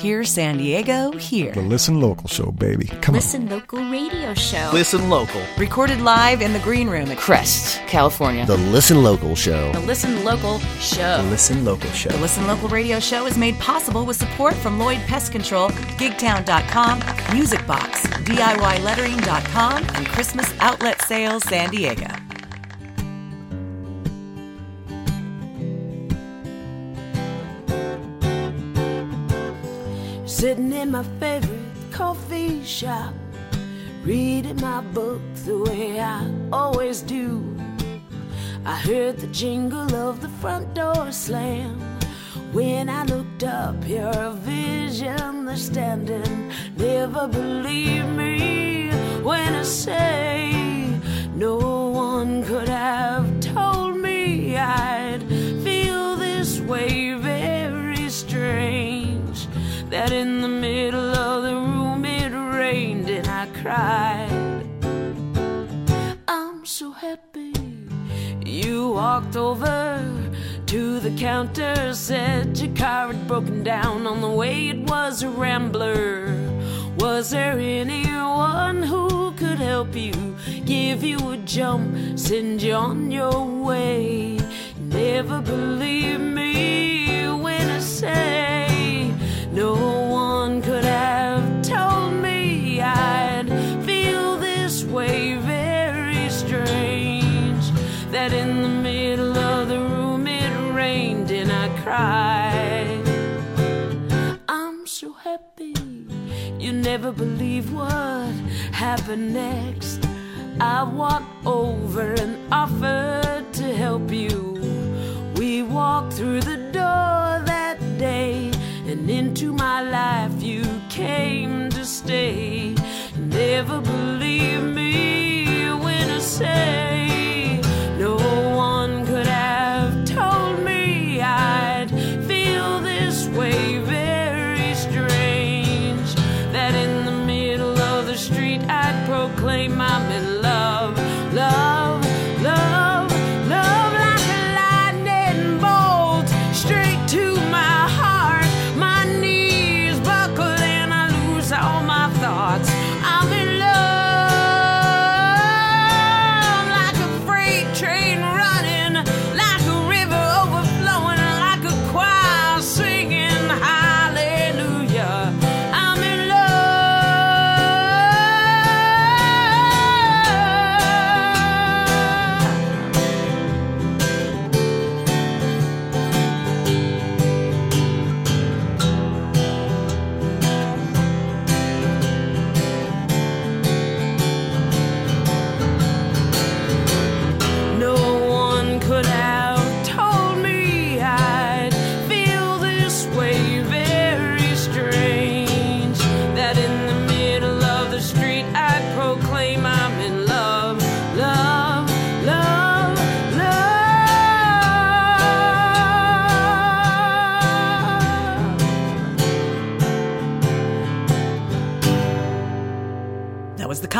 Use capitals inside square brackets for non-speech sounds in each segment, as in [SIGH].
Hear San Diego here. The Listen Local Show, baby. Come on. Listen Local Radio Show. Listen Local. Recorded live in the green room at Crest, California. The Listen Local Show. The Listen Local Show. The Listen Local Show. The Listen Local Radio Show is made possible with support from Lloyd Pest Control, Gigtown.com, Music Box, DIYlettering.com, and Christmas Outlet Sales San Diego. Sitting in my favorite coffee shop, reading my book the way I always do. I heard the jingle of the front door slam. When I looked up, here a vision they're standing. Never believe me when I say no one could have told me I'd cried. I'm so happy you walked over to the counter, said your car had broken down on the way it was a rambler. Was there anyone who could help you, give you a jump, send you on your way? Never believe me when I say no one could have told me this way very strange. That in the middle of the room it rained and I cried. I'm so happy you never believe what happened next. I walked over and offered to help you. We walked through the door that day and into my life you came to stay. Never believe me when I say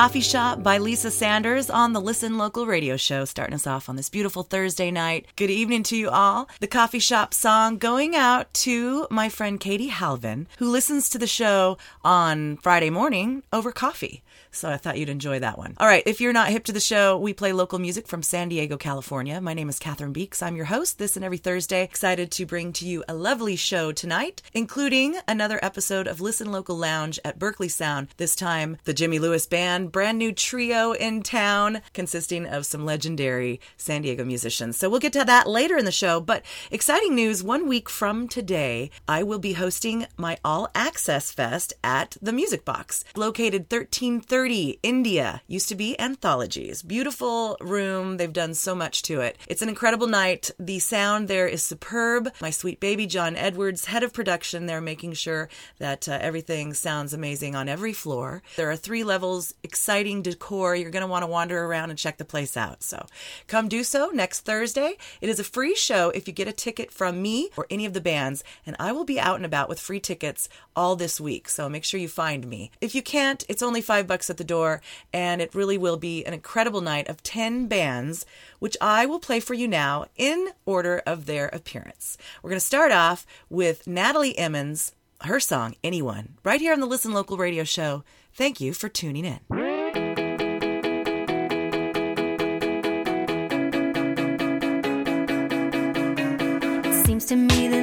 Coffee Shop by Lisa Sanders on the Listen Local radio show, starting us off on this beautiful Thursday night. Good evening to you all. The Coffee Shop song going out to my friend Katie Halvin, who listens to the show on Friday morning over coffee. So I thought you'd enjoy that one. All right, if you're not hip to the show, we play local music from San Diego, California. My name is Cathryn Beeks. I'm your host this and every Thursday. Excited to bring to you a lovely show tonight, including another episode of Listen Local Lounge at Berkeley Sound. This time, the Jimmy Lewis Band, brand new trio in town, consisting of some legendary San Diego musicians. So we'll get to that later in the show. But exciting news one week from today, I will be hosting my All Access Fest at the Music Box, located 1330 India. Used to be Anthologies. Beautiful room. They've done so much to it. It's an incredible night. The sound there is superb. My sweet baby, John Edwards, head of production, they're making sure that uh, everything sounds amazing on every floor. There are three levels, exciting decor. You're going to want to wander around and check the place out. So come do so next Thursday. It is a free show if you get a ticket from me or any of the bands, and I will be out and about with free tickets all this week. So make sure you find me. If you can't, it's only five bucks at the door, and it really will be an incredible night of 10 bands, which I will play for you now in order of their appearance. We're going to start off with Natalie Emmons, her song, Anyone, right here on the Listen Local radio show. Thank you for tuning in. to me that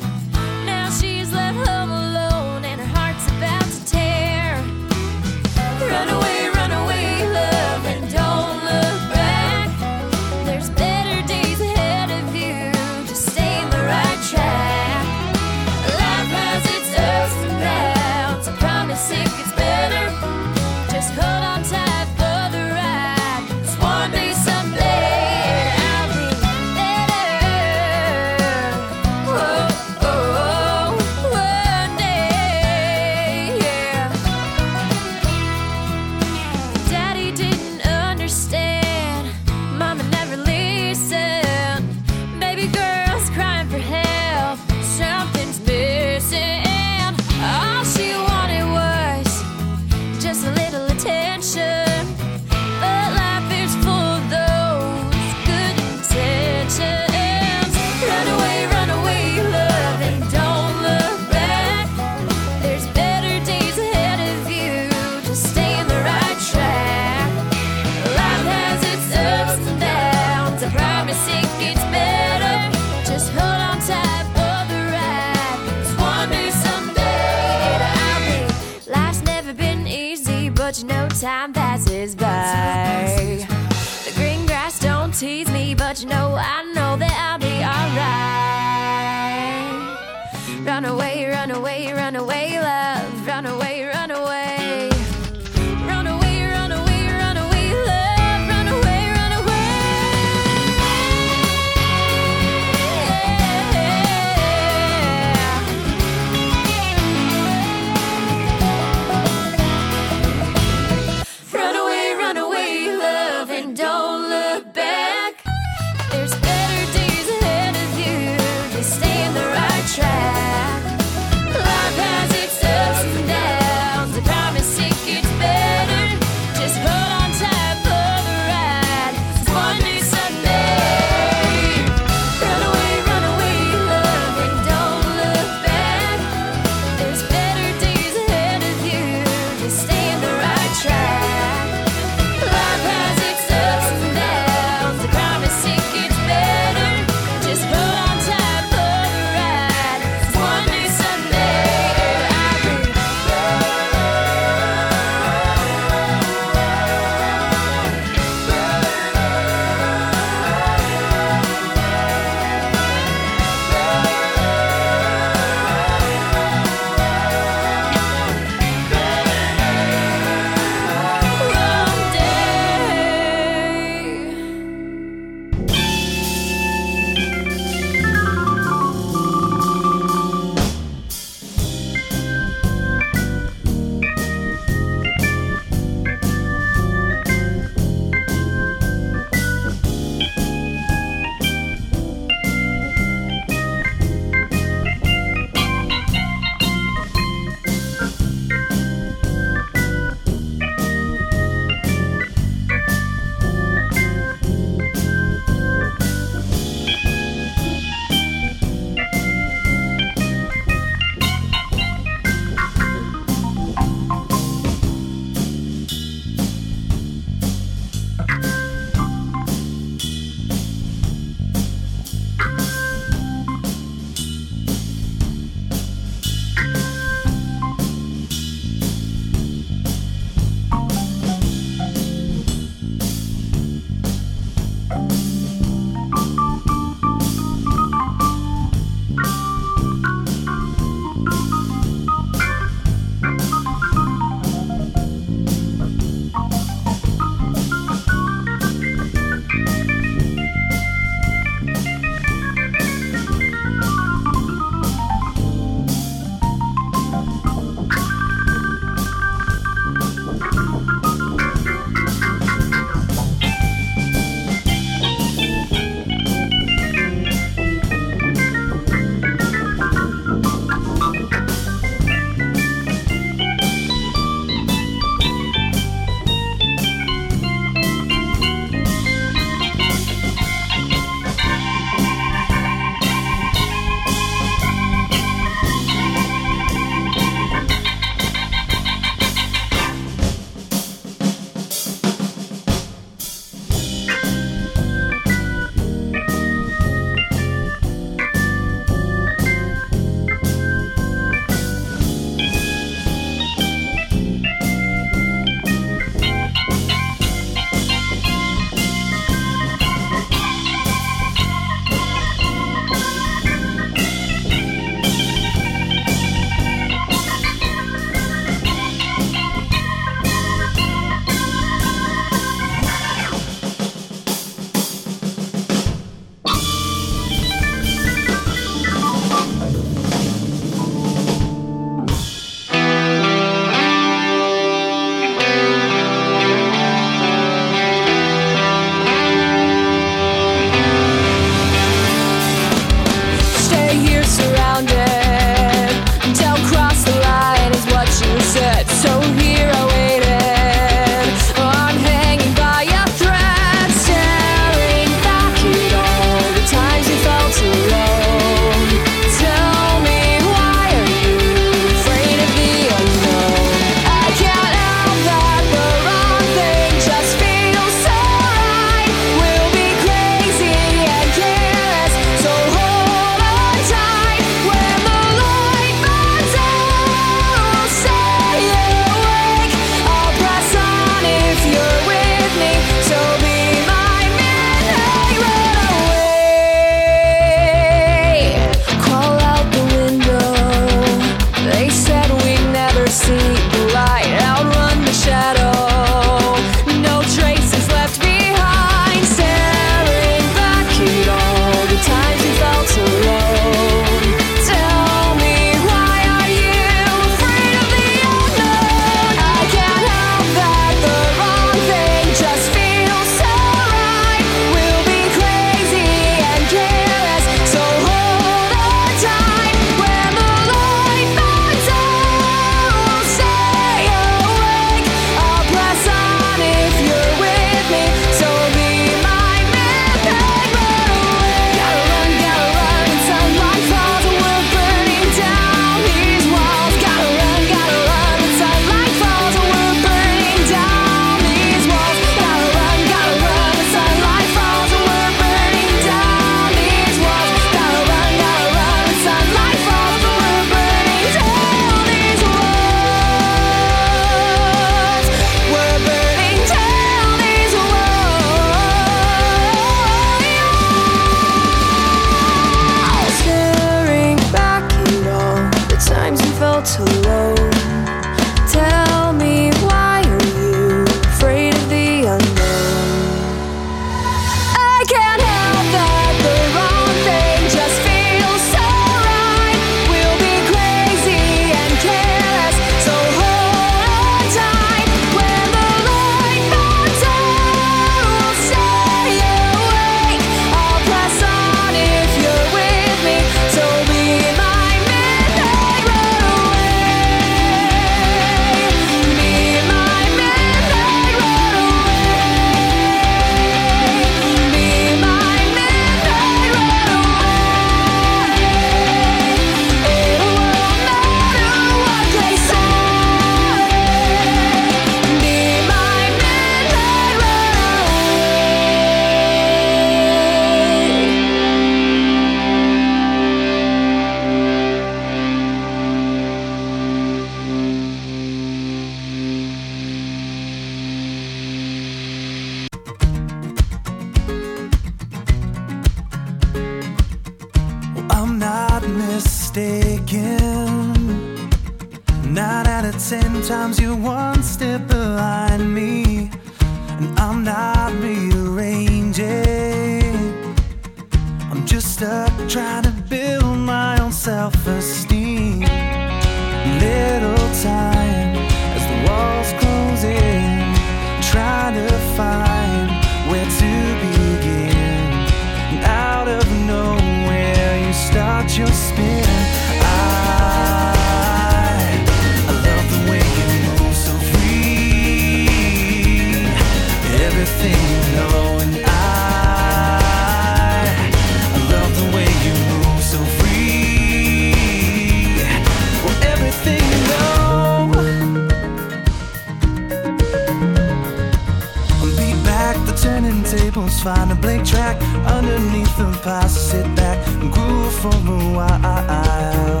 something past, sit back and groove for a while.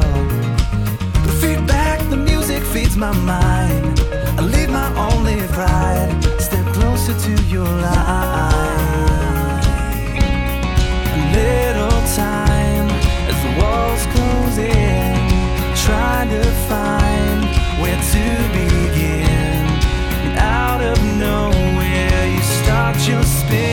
The feedback, the music feeds my mind. I leave my only pride, step closer to your light. A little time as the walls close in, trying to find where to begin. And out of nowhere, you start your spin.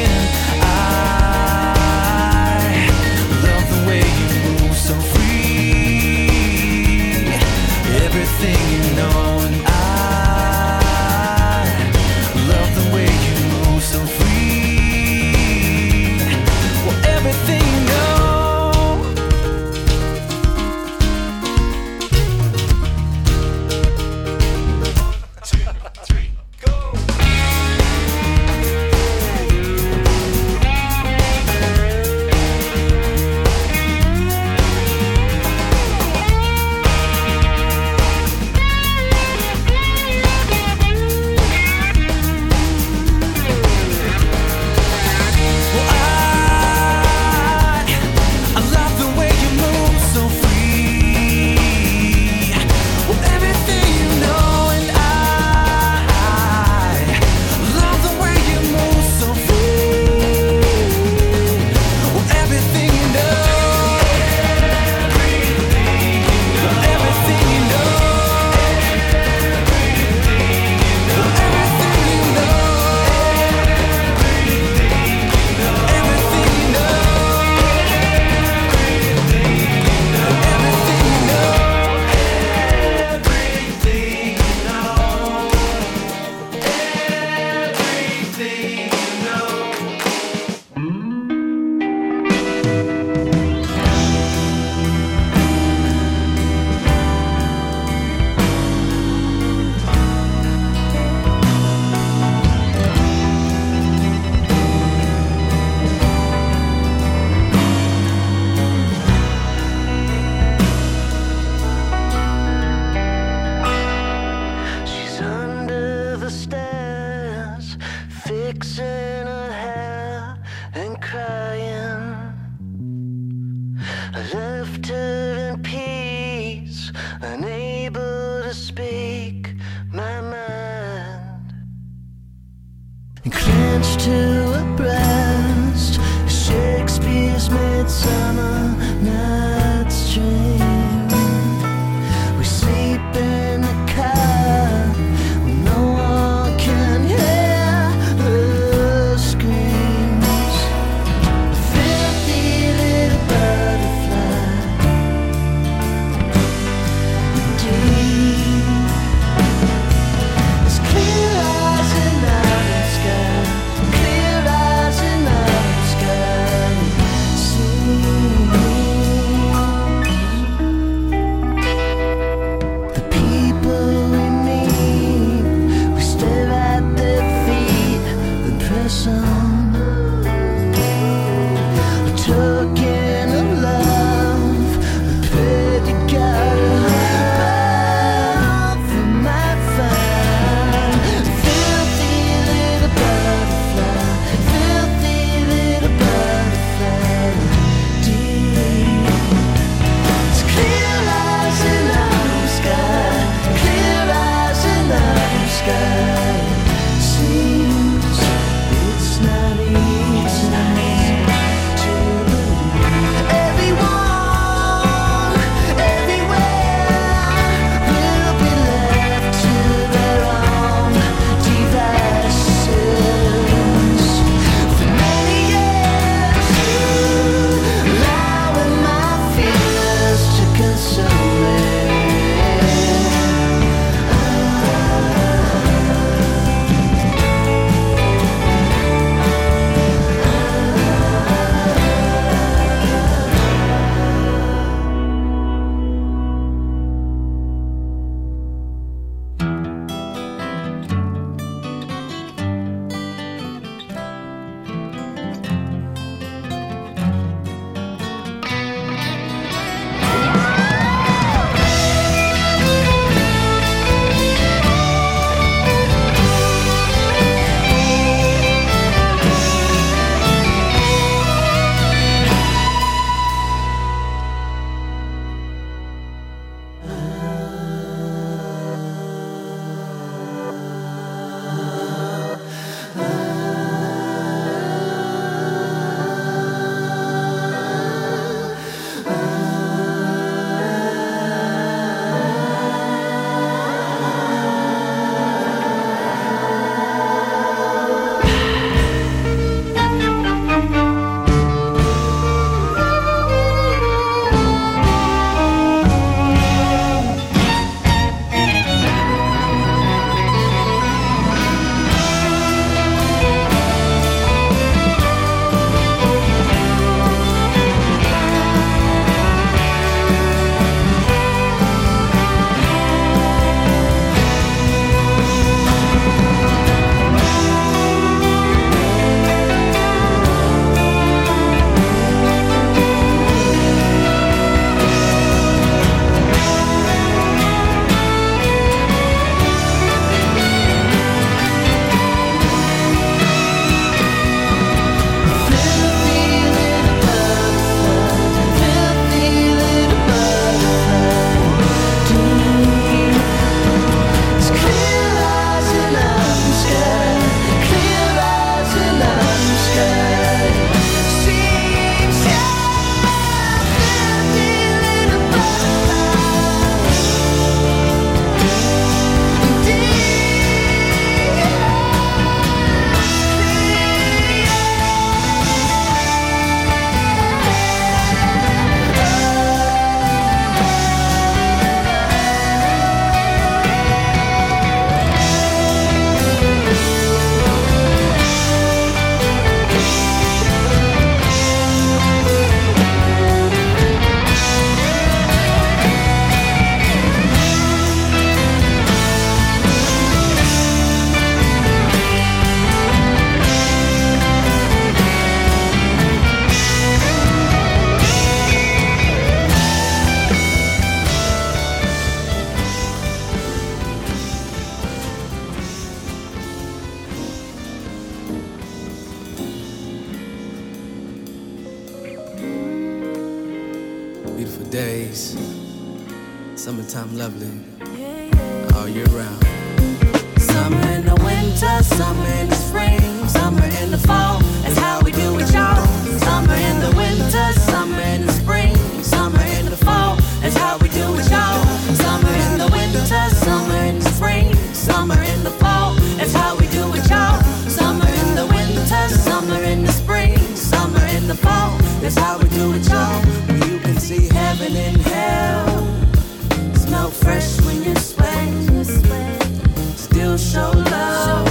Still show love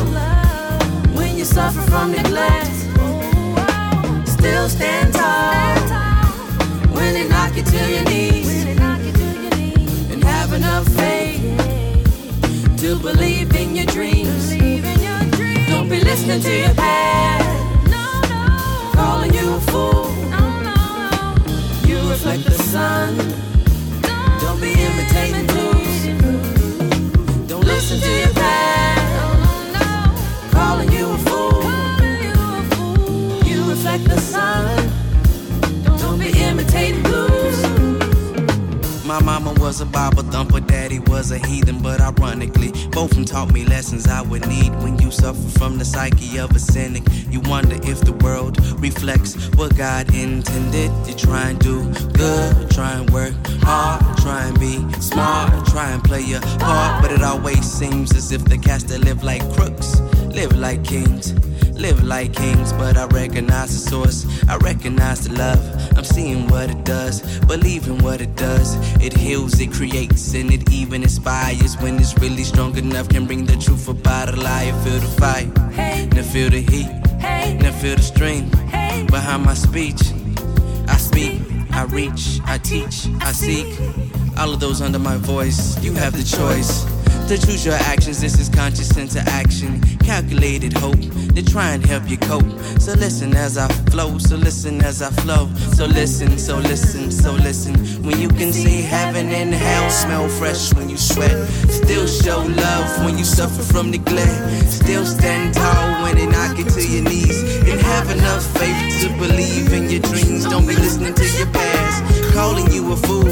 when you suffer from neglect. Still stand tall when they knock you to your knees. And have enough faith to believe in your dreams. Don't be listening to your past, calling you a fool. You reflect the sun. Don't be imitating blues. Don't listen to your Reflect the sun. Don't be imitating blues. My mama was a Bible thumper, daddy was a heathen, but ironically, both of them taught me lessons I would need when you suffer from the psyche of a cynic. You wonder if the world reflects what God intended. You try and do good, try and work hard, try and be smart, try and play your part, but it always seems as if the cats that live like crooks live like kings. Live like kings, but I recognize the source. I recognize the love. I'm seeing what it does, believe in what it does. It heals, it creates, and it even inspires. When it's really strong enough, can bring the truth about a lie. Feel the fire, now feel the heat, now feel the stream behind my speech. I speak, I reach, I teach, I seek. All of those under my voice, you have the choice to choose your actions. This is conscious interaction, calculated hope to try and help you cope. So listen as I flow, so listen as I flow. So listen, so listen, so listen. When you can see heaven and hell, smell fresh when you sweat. Still show love when you suffer from neglect. Still stand tall when they knock you to your knees. And have enough faith to believe in your dreams. Don't be listening to your past, calling you a fool.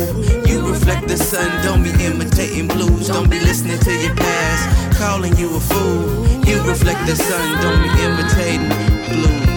You reflect the sun, don't be imitating blues. Don't be listening to your past, calling you a fool. You reflect the sun, don't be imitating blues.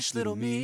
Little me.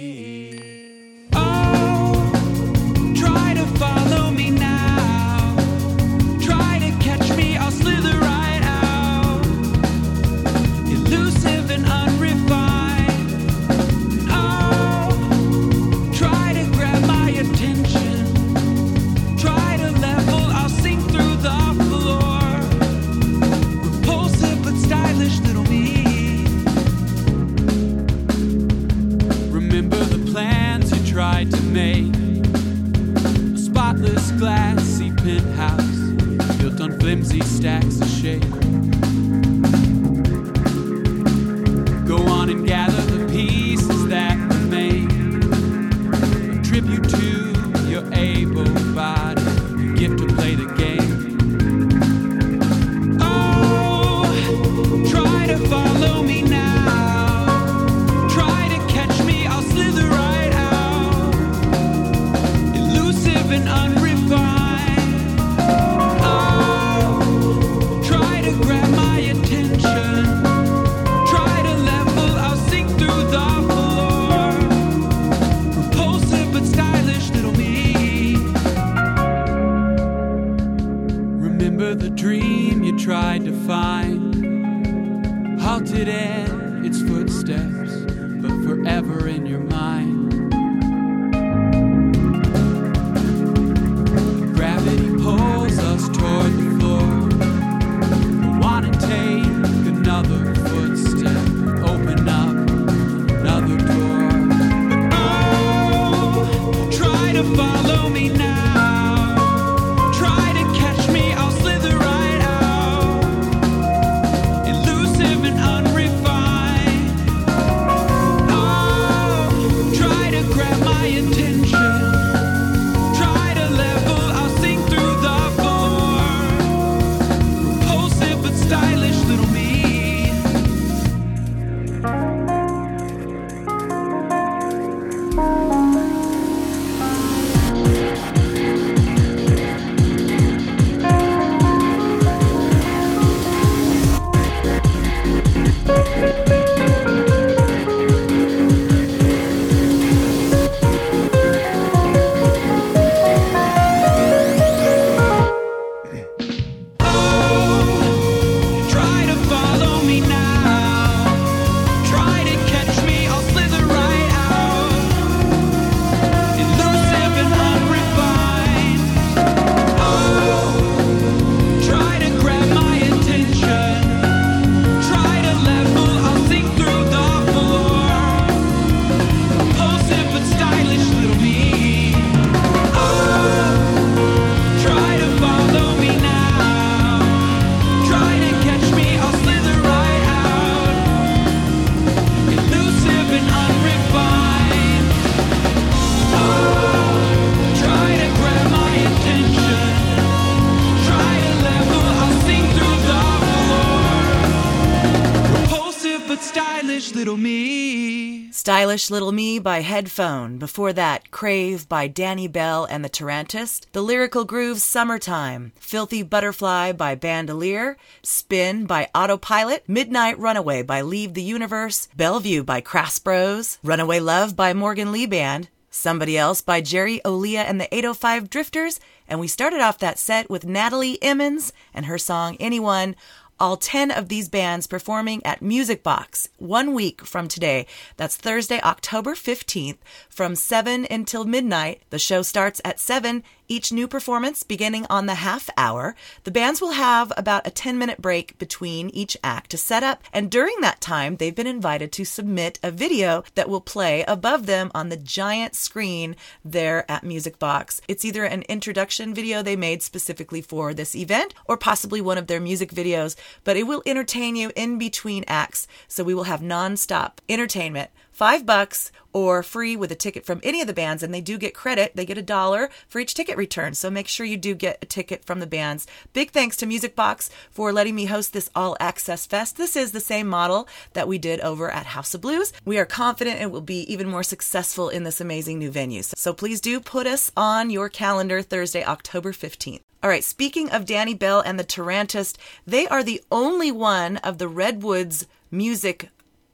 Me. Stylish Little Me by Headphone. Before that, Crave by Danny Bell and the Tarantist. The Lyrical Grooves Summertime. Filthy Butterfly by Bandolier. Spin by Autopilot. Midnight Runaway by Leave the Universe. Bellevue by Crass Bros. Runaway Love by Morgan Lee Band. Somebody Else by Jerry Olia and the 805 Drifters. And we started off that set with Natalie Emmons and her song Anyone. All 10 of these bands performing at Music Box one week from today. That's Thursday, October 15th from 7 until midnight. The show starts at 7, each new performance beginning on the half hour. The bands will have about a 10 minute break between each act to set up, and during that time, they've been invited to submit a video that will play above them on the giant screen there at Music Box. It's either an introduction video they made specifically for this event or possibly one of their music videos, but it will entertain you in between acts. So we will have non-stop entertainment. Five bucks or free with a ticket from any of the bands, and they do get credit. They get a dollar for each ticket return. So make sure you do get a ticket from the bands. Big thanks to Music Box for letting me host this all access fest. This is the same model that we did over at House of Blues. We are confident it will be even more successful in this amazing new venue. So please do put us on your calendar Thursday, October 15th. All right, speaking of Danny Bell and the Tarantist, they are the only one of the Redwoods music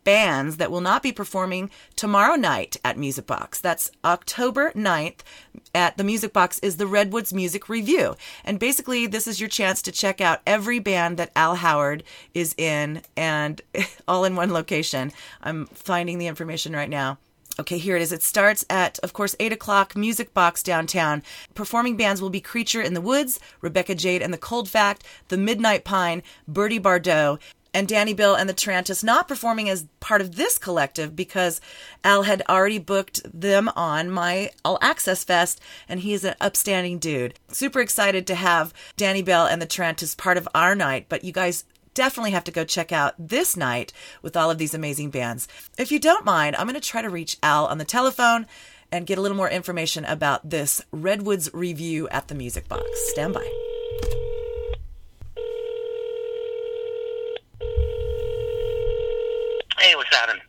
bands that will not be performing tomorrow night at Music Box. That's October 9th at the Music Box is the Redwoods Music Review. And basically this is your chance to check out every band that Al Howard is in and [LAUGHS] all in one location. I'm finding the information right now. Okay, here it is. It starts at, of course, 8 o'clock, Music Box downtown. Performing bands will be Creature in the Woods, Rebecca Jade and the Cold Fact, The Midnight Pine, Bertie Bardot, and Danny Bell and the Tarantist not performing as part of this collective because Al had already booked them on my All Access Fest, and he is an upstanding dude. Super excited to have Danny Bell and the Tarantist part of our night, but you guys definitely have to go check out this night with all of these amazing bands. If you don't mind, I'm going to try to reach Al on the telephone and get a little more information about this Redwoods review at the Music Box. Stand by. Hey, what's happening?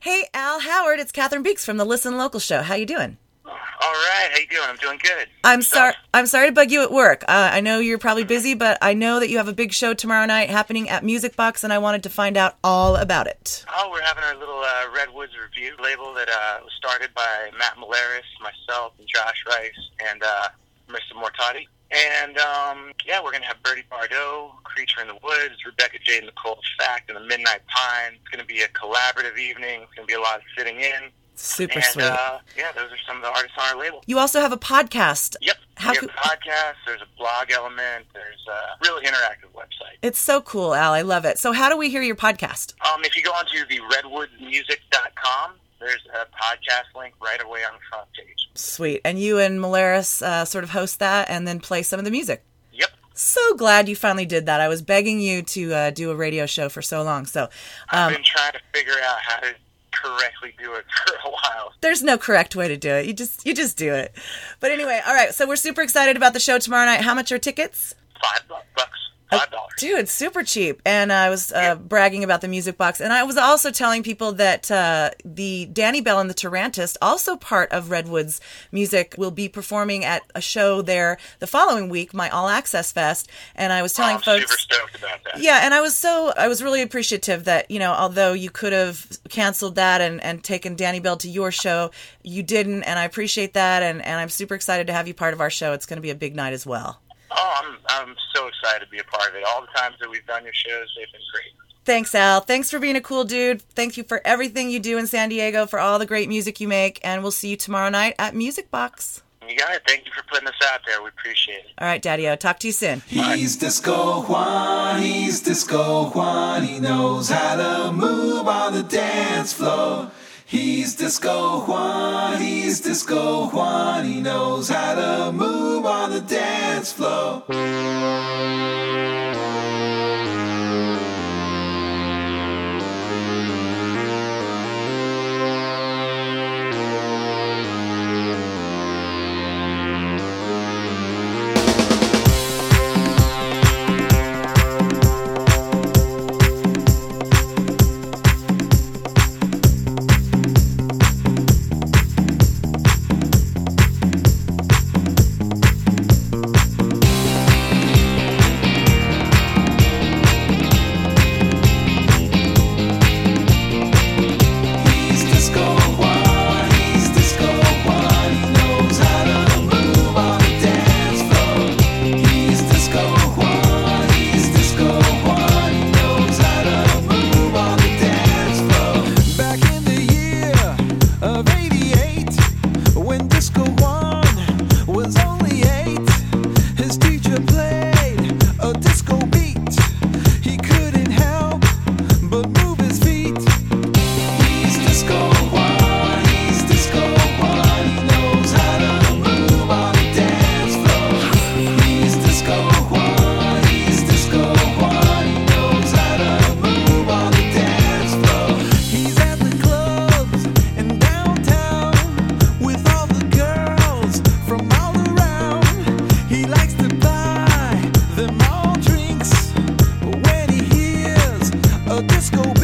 Hey, Al Howard, it's Cathryn Beeks from the Listen Local Show. How you doing? All right, how you doing? I'm doing good. I'm sorry. I'm sorry to bug you at work. Uh, I know you're probably busy, but I know that you have a big show tomorrow night happening at Music Box, and I wanted to find out all about it. Oh, we're having our little uh, Redwoods review label that uh, was started by Matt Malaris, myself, and Josh Rice, and uh, Mr. Mortati. And um, yeah, we're gonna have Bertie Bardot, Creature in the Woods, Rebecca Jade Cold Fact, and the Midnight Pine. It's gonna be a collaborative evening. It's gonna be a lot of sitting in. Super and sweet. uh, yeah, those are some of the artists on our label. You also have a podcast. Yep. How we have a podcast. There's a blog element. There's a really interactive website. It's so cool, Al. I love it. So, how do we hear your podcast? Um, if you go onto the redwoodmusic.com, there's a podcast link right away on the front page. Sweet. And you and Malaris uh, sort of host that and then play some of the music. Yep. So glad you finally did that. I was begging you to uh, do a radio show for so long. So, I've um, been trying to figure out how to correctly do it [LAUGHS] for a while. there's no correct way to do it. You just you just do it. But anyway, all right. So we're super excited about the show tomorrow night. How much are tickets? Five bucks. Five dollars. Dude, it's super cheap. And I was uh, bragging about the music box. And I was also telling people that uh, the Danny Bell and the Tarantist, also part of Redwood's music, will be performing at a show there the following week, my All Access Fest. And I was telling I'm folks. super stoked about that. Yeah, and I was so I was really appreciative that you know although you could have canceled that and, and taken Danny Bell to your show, you didn't, and I appreciate that, and, and I'm super excited to have you part of our show. It's going to be a big night as well. Oh, I'm I'm so excited to be a part of it. All the times that we've done your shows, they've been great. Thanks, Al. Thanks for being a cool dude. Thank you for everything you do in San Diego, for all the great music you make, and we'll see you tomorrow night at Music Box. You got it. Thank you for putting us out there. We appreciate it. All right, Daddy O. Talk to you soon. He's Disco Juan, he's Disco Juan. He knows how to move on the dance floor. He's Disco Juan, he's Disco Juan. He knows how to move on the dance floor. Disco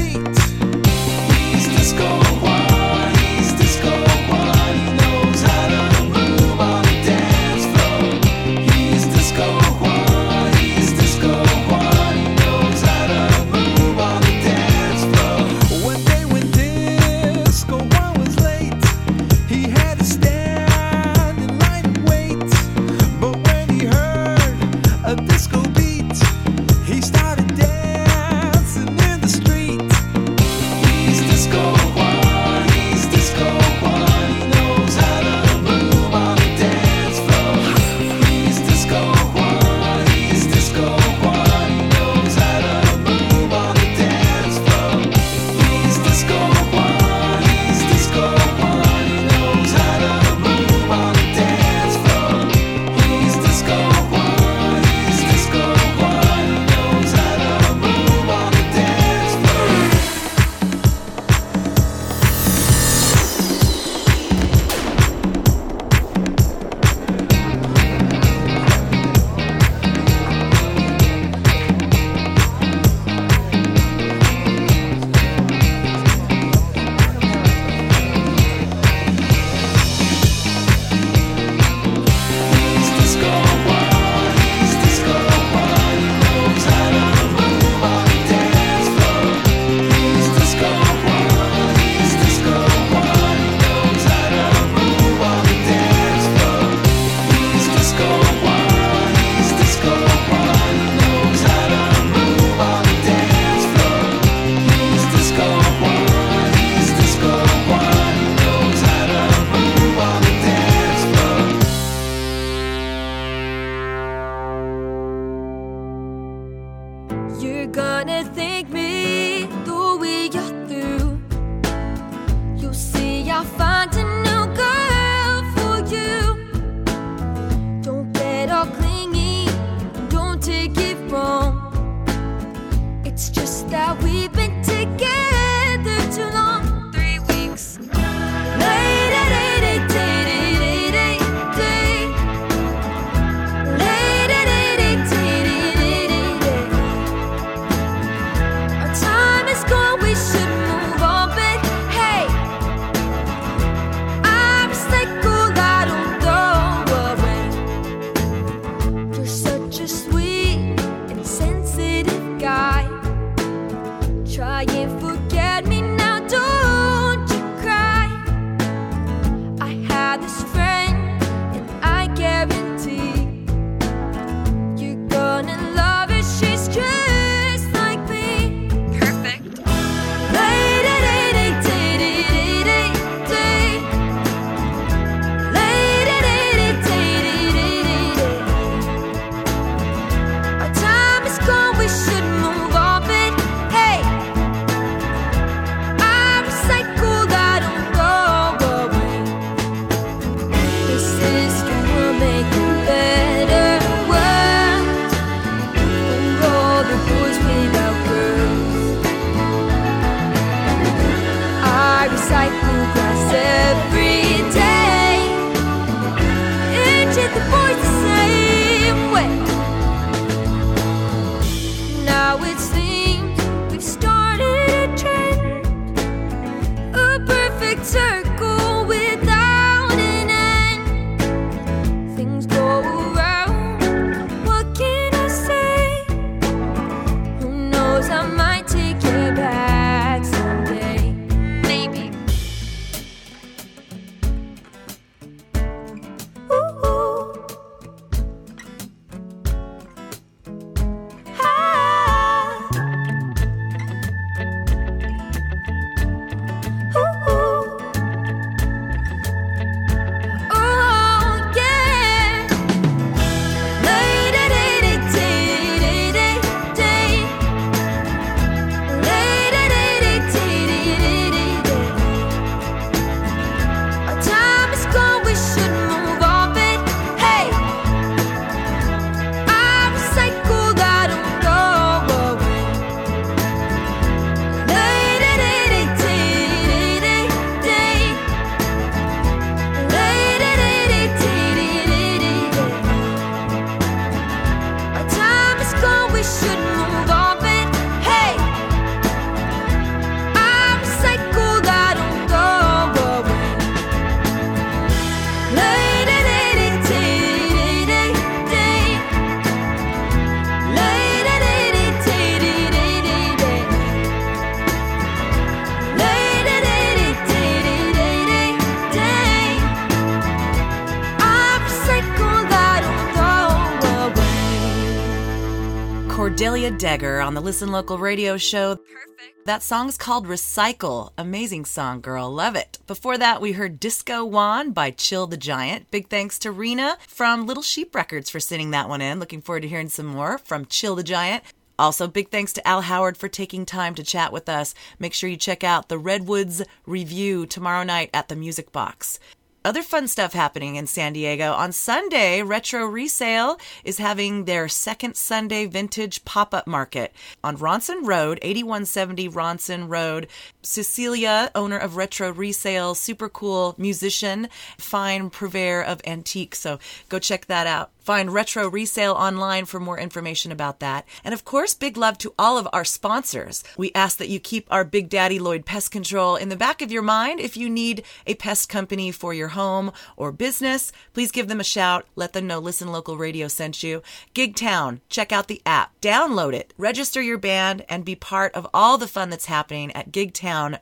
Cordelia Degger on the Listen Local radio show. Perfect. That song's called Recycle. Amazing song, girl. Love it. Before that, we heard Disco Juan by Chill the Giant. Big thanks to Rena from Little Sheep Records for sending that one in. Looking forward to hearing some more from Chill the Giant. Also, big thanks to Al Howard for taking time to chat with us. Make sure you check out the Redwoods review tomorrow night at the Music Box. Other fun stuff happening in San Diego. On Sunday, Retro Resale is having their second Sunday vintage pop up market on Ronson Road, 8170 Ronson Road. Cecilia, owner of Retro Resale, super cool musician, fine purveyor of antiques. So go check that out. Find Retro Resale online for more information about that. And of course, big love to all of our sponsors. We ask that you keep our Big Daddy Lloyd Pest Control in the back of your mind if you need a pest company for your home or business. Please give them a shout. Let them know Listen Local Radio sent you. Gigtown, check out the app, download it, register your band, and be part of all the fun that's happening at Gigtown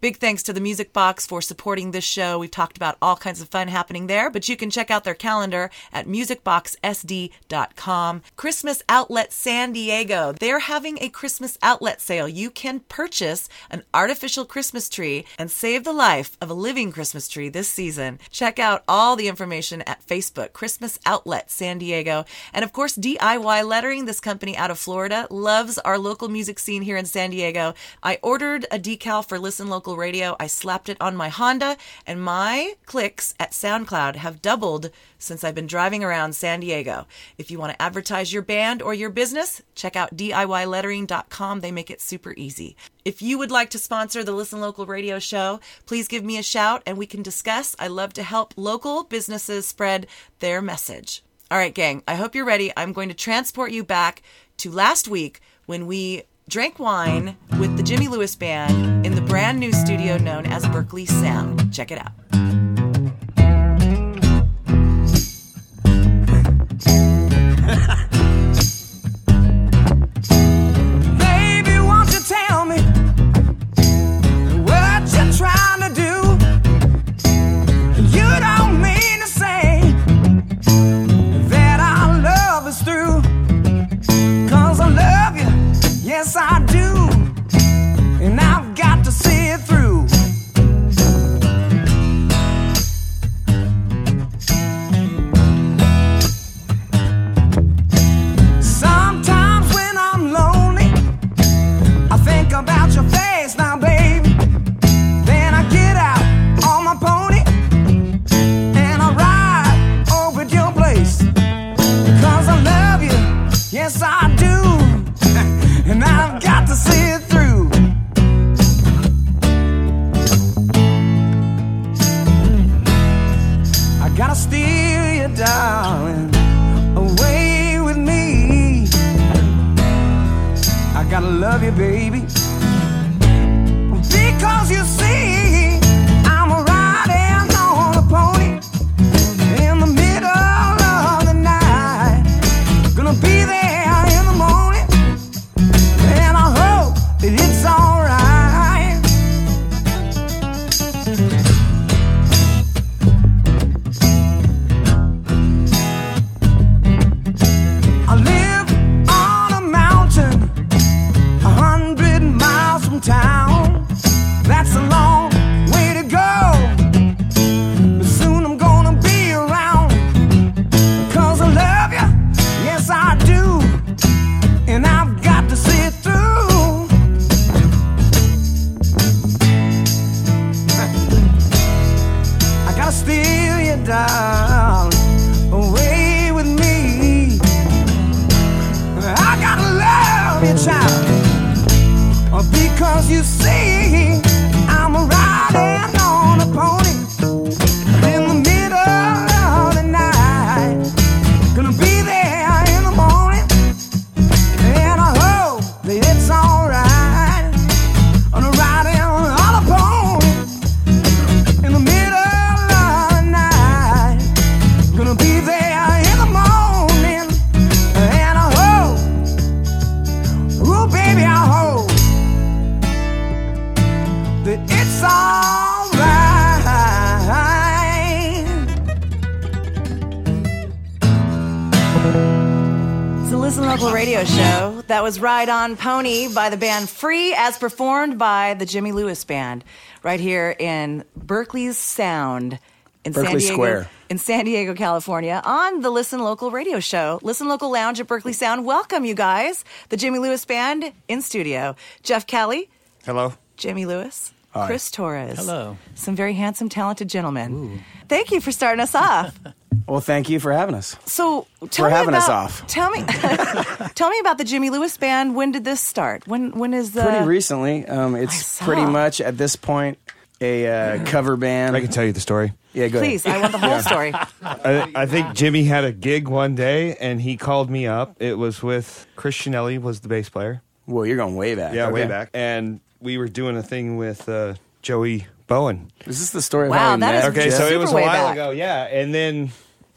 Big thanks to the Music Box for supporting this show. We've talked about all kinds of fun happening there, but you can check out their calendar at musicboxsd.com. Christmas Outlet San Diego. They're having a Christmas outlet sale. You can purchase an artificial Christmas tree and save the life of a living Christmas tree this season. Check out all the information at Facebook, Christmas Outlet San Diego. And of course, DIY Lettering, this company out of Florida, loves our local music scene here in San Diego. I ordered a decal for Listen Local Radio. I slapped it on my Honda, and my clicks at SoundCloud have doubled since I've been driving around San Diego. If you want to advertise your band or your business, check out DIYlettering.com. They make it super easy. If you would like to sponsor the Listen Local Radio show, please give me a shout and we can discuss. I love to help local businesses spread their message. All right, gang, I hope you're ready. I'm going to transport you back to last week when we drank wine with the Jimmy Lewis Band in the brand new studio known as Berkeley Sound. Check it out. Ride On Pony by the band Free, as performed by the Jimmy Lewis Band, right here in Berkeley's Sound in San Diego, Square. in San Diego, California, on the Listen Local radio show. Listen Local Lounge at Berkeley Sound. Welcome, you guys. The Jimmy Lewis Band in studio. Jeff Kelly, Hello. Jimmy Lewis, Chris Torres. Hello. Some very handsome, talented gentlemen. Thank you for starting us off. [LAUGHS] Well, thank you for having us. So tell For me having about, us off. Tell me, [LAUGHS] tell me about the Jimmy Lewis Band. When did this start? When when is the Pretty recently. Um, it's pretty much at this point a uh, cover band. I can tell you the story. Yeah, go Please, ahead. I want the whole story. I, I think Jimmy had a gig one day and he called me up. It was with Chris Chanelli was the bass player. Well, you're going way back. Yeah, way back. And we were doing a thing with uh, Joey Bowen. Is this the story of Wow, how we that met? is Okay, Jeff? so it was a while back. ago. Yeah, and then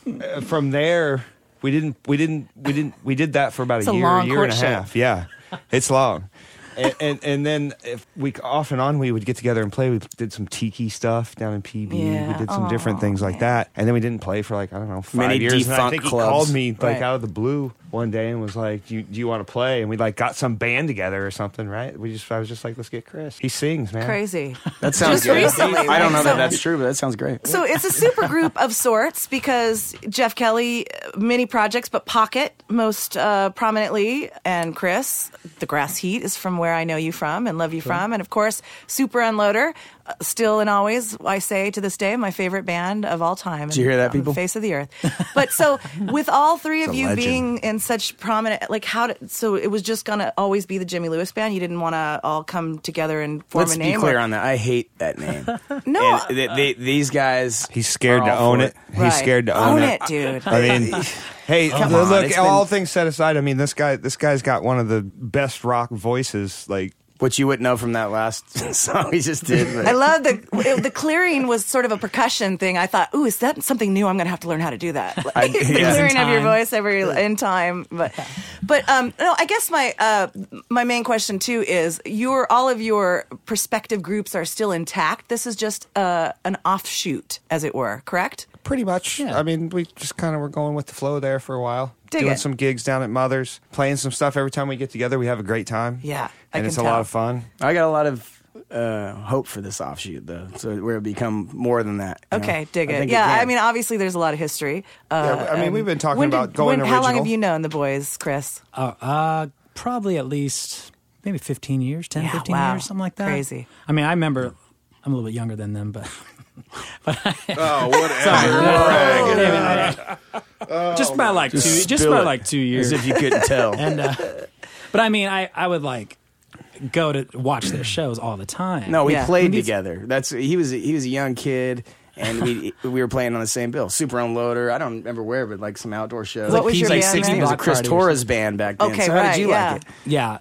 Uh, from there we didn't we didn't we didn't we did that for about It's a a year, long year and a half. Yeah, it's long. and, and and then if we off and on we would get together and play. We did some tiki stuff down in PB. Yeah. We did some different things like that, and then we didn't play for like I don't know five Many years. And I think he clubs. called me like Right. out of the blue one day and was like, "Do you, do you want to play?" And we like got some band together or something, right? We just I was just like, "Let's get Chris." He sings, man. Crazy. That sounds Just good. recently, I don't right? know So- that that's true, but that sounds great. So it's a super group of sorts because Jeff Kelly, uh, many projects, but Pocket most uh, prominently, and Chris, the Grass Heat is from where I know you from and love you from, and of course Super Unloader, still and always I say to this day my favorite band of all time. Did you hear that, on the people? face of the earth. [LAUGHS] But so with all three of It's a you legend. being in such prominent, like how did so it was just gonna always be the Jimmy Lewis band. You didn't want to all come together and form Let's a be name. clear or- on that. I hate that name. [LAUGHS] no, And they, they, these guys. He's scared to own for it. He's Right. scared to own, Own it, dude. I mean, [LAUGHS] hey, Come look, on, it's been- all things set aside. I mean, this guy, this guy's got one of the best rock voices. Like, Which you wouldn't know from that last [LAUGHS] song we just did. But I love the it- the clearing was sort of a percussion thing. I thought, ooh, is that something new? I'm going to have to learn how to do that. [LAUGHS] Like, I- the yeah. clearing of your voice every in time. But but um, no, I guess my uh, my main question too is your all of your perspective groups are still intact. This is just uh, an offshoot, as it were. Correct? Pretty much. Yeah. I mean, we just kind of were going with the flow there for a while, Dig doing it. some gigs down at Mother's, playing some stuff. Every time we get together, we have a great time. Yeah, I and can it's tell. a lot of fun. I got a lot of uh, hope for this offshoot, though. So where it become more than that. you know? Okay, dig I it. think Yeah, can. I mean, obviously, there's a lot of history. Uh, Yeah, I mean, we've been talking when about did- going when, How long have you known the boys, Chris? Uh, uh, probably at least maybe 15 years, 10, Yeah, 15 wow. years, something like that. Crazy. I mean, I remember I'm a little bit younger than them, but [LAUGHS] Oh, [LAUGHS] whatever. just about like two, Just just spill about it. like two years. As if you couldn't tell. and uh, but I mean, I I would like go to watch their shows all the time. No, we Yeah. played These- together. That's he was he was a young kid, and we we were playing on the same bill. Super Unloader. I don't remember where, but like some outdoor shows. What was It your like band sixteen. name? It was a Chris Torres band back then. Okay, so how right, did you yeah. like it? yeah.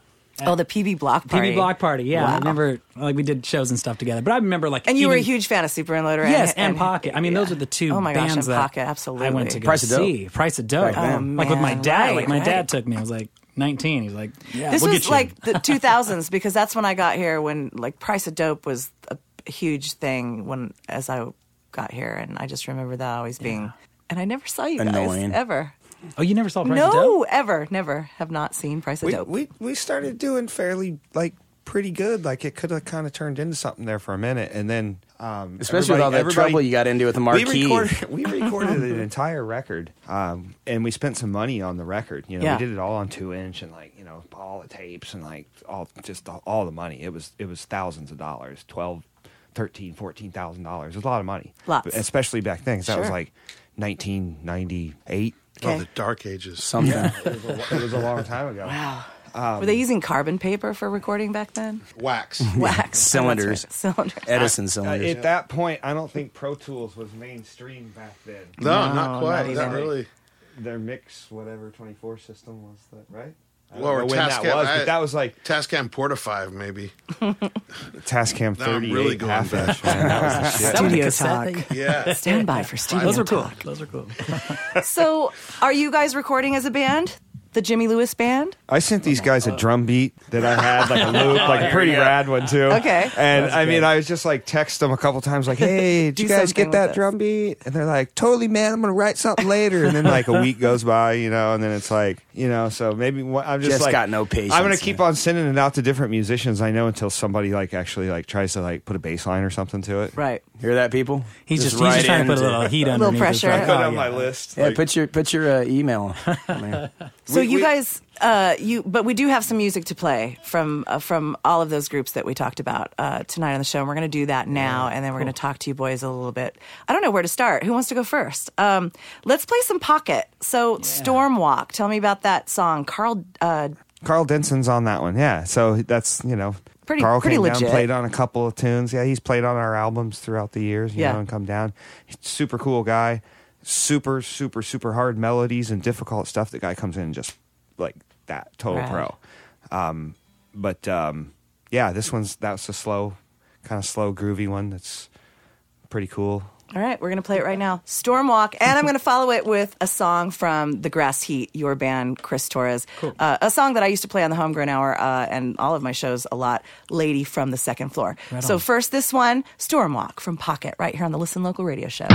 Oh, the PB Block Party. PB Block Party, yeah. Wow. I remember like we did shows and stuff together. But I remember like And you were a huge fan of Super Unloader. Yes, and, Pocket. I mean, those are the two Oh my gosh, bands and Pocket, absolutely. I went to go Price of Dope. Price of Dope. Back then. Oh, like with my dad. right, like my right. dad took me. I was like 19. He's like, yeah, This we'll was get you. like the [LAUGHS] 2000s because that's when I got here. When like Price of Dope was a huge thing when as I got here, and I just remember that always being. And I never saw you Annoying. guys ever. Oh, you never saw Price no, of Dope? ever, never have not seen Price of we, Dope. We we started doing fairly like pretty good. Like it could have kind of turned into something there for a minute, and then um, especially with all the trouble you got into with the marquee. [LAUGHS] We recorded, we [LAUGHS] recorded an entire record, um, and we spent some money on the record. You know, yeah. we did it all on two inch, and like you know, all the tapes, and like all just all, all the money. It was it was thousands of dollars, twelve. Thirteen, fourteen thousand dollars. was a lot of money, Lots. especially back then. Because sure. that was like 1998 Oh, okay. Oh, the Dark Ages. Something. Yeah, it, was a, it was a long time ago. Wow. Um, Were they using carbon paper for recording back then? Wax. [LAUGHS] Wax. Oh, cylinders. Right. Cylinders. Edison cylinders. Uh, at that point, I don't think Pro Tools was mainstream back then. No, no not quite. Not, not really. Their Mix, whatever 24 system was that, right? I Well, or when that Tascam, was, I- but that was like Tascam Porta 5, maybe. [LAUGHS] Tascam Now I'm really going half back. inch. Man, that was the shit. That was a Studio talk. Yeah. [LAUGHS] Stand by for [LAUGHS] studio Those are cool. talk. Those are cool. So, are you guys recording as a band? The Jimmy Lewis band? I sent these guys a drum beat that I had, like a [LAUGHS] loop, like a pretty rad one too. Okay. And I mean. I was just like text them a couple times, like, [LAUGHS] "Hey, did Do you guys something get with that this. drum beat?" And they're like, "Totally, man. I'm gonna write something later." And then like a week goes by, you know, and then it's like, you know, so maybe one- I'm just, Just like, got no patience, I'm gonna keep man. on sending it out to different musicians I know until somebody like actually like tries to like put a bass line or something to it. Right. Hear that, people? He's just, he's write just trying to [LAUGHS] put a little heat A little underneath. It's pressure. like, Put oh, it on yeah. my list. Yeah, like- put your put your uh, email. man. So We- you we- guys, uh, you but we do have some music to play from uh, from all of those groups that we talked about uh, tonight on the show, and we're going to do that now, and then we're going to talk to you boys a little bit. I don't know where to start. Who wants to go first? Um, let's play some Pocket. So Stormwalk. Tell me about that song, Karl. Uh, Karl Denson's on that one. Yeah. So that's, you know, Pretty- Karl pretty came legit. down, played on a couple of tunes. Yeah, he's played on our albums throughout the years, you Yeah. know, and come down. He's super cool guy. Super, super, super hard melodies and difficult stuff. The guy comes in and just like that, total Rad. pro. Um, but um, yeah, this one's that's a slow, kind of slow, groovy one. That's pretty cool. all right, we're going to play it right now, Stormwalk, and I'm going to follow it with a song from the Grass Heat, your band, Chris Torres. Uh, a song that I used to play on the Homegrown Hour uh, and all of my shows a lot, Lady from the Second Floor. so first, this one, Stormwalk from Pocket, right here on the Listen Local Radio Show.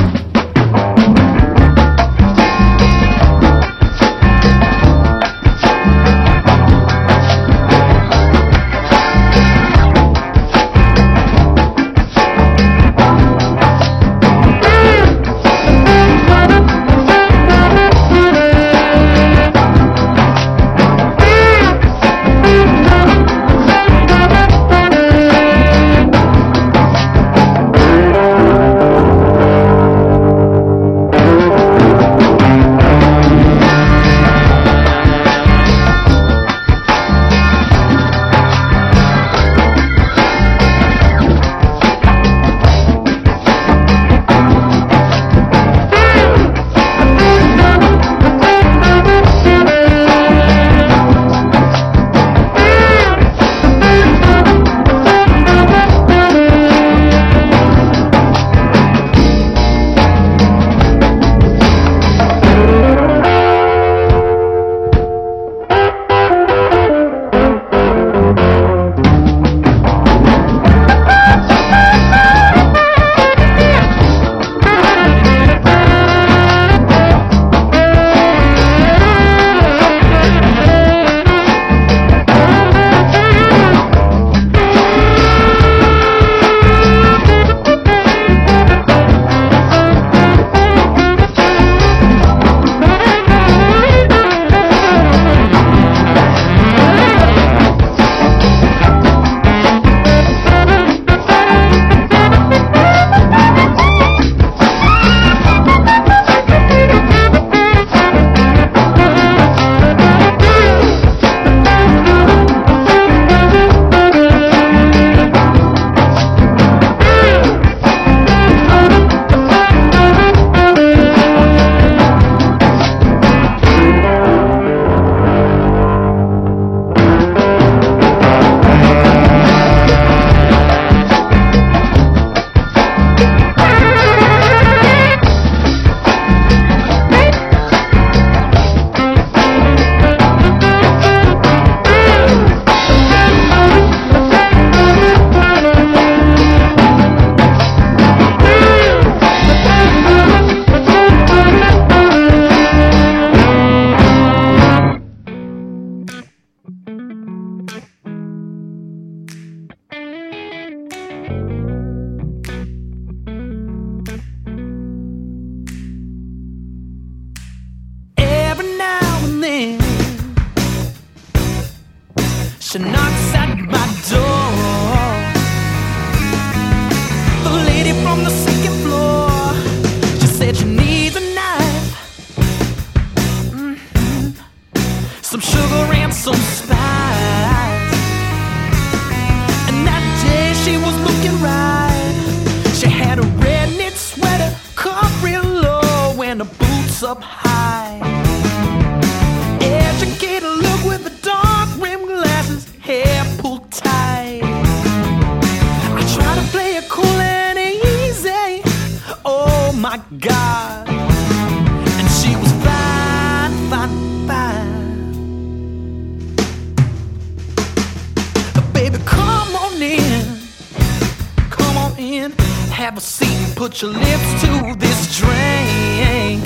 Have a seat and put your lips to this drink.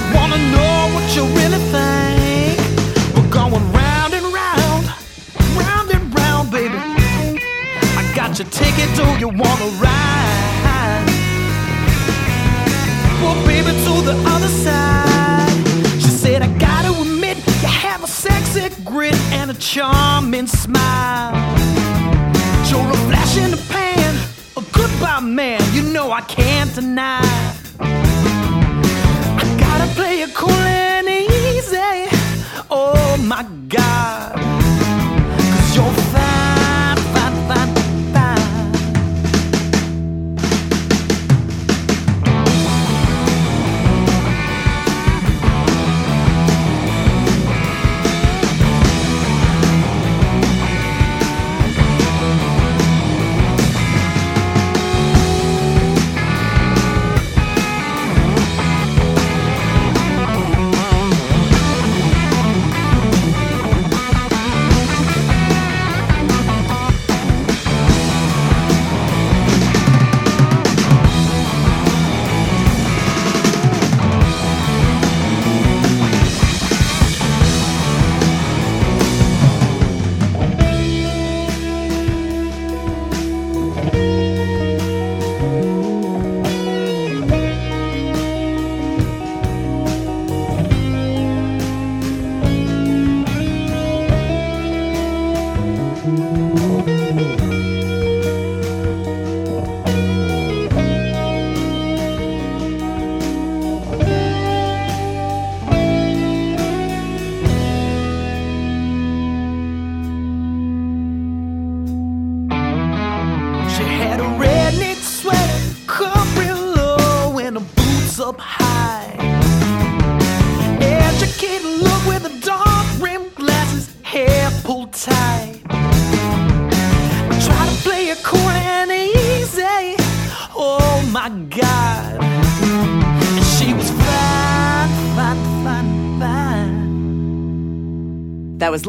I wanna know what you really think. We're going round and round, round and round, baby. I got your ticket, do you wanna ride? Well, baby, to the other side. She said, I gotta admit, you have a sexy grit and a charming smile. You're a flash in the pan, goodbye man, you know I can't deny. I gotta play it cool and easy. Oh my god.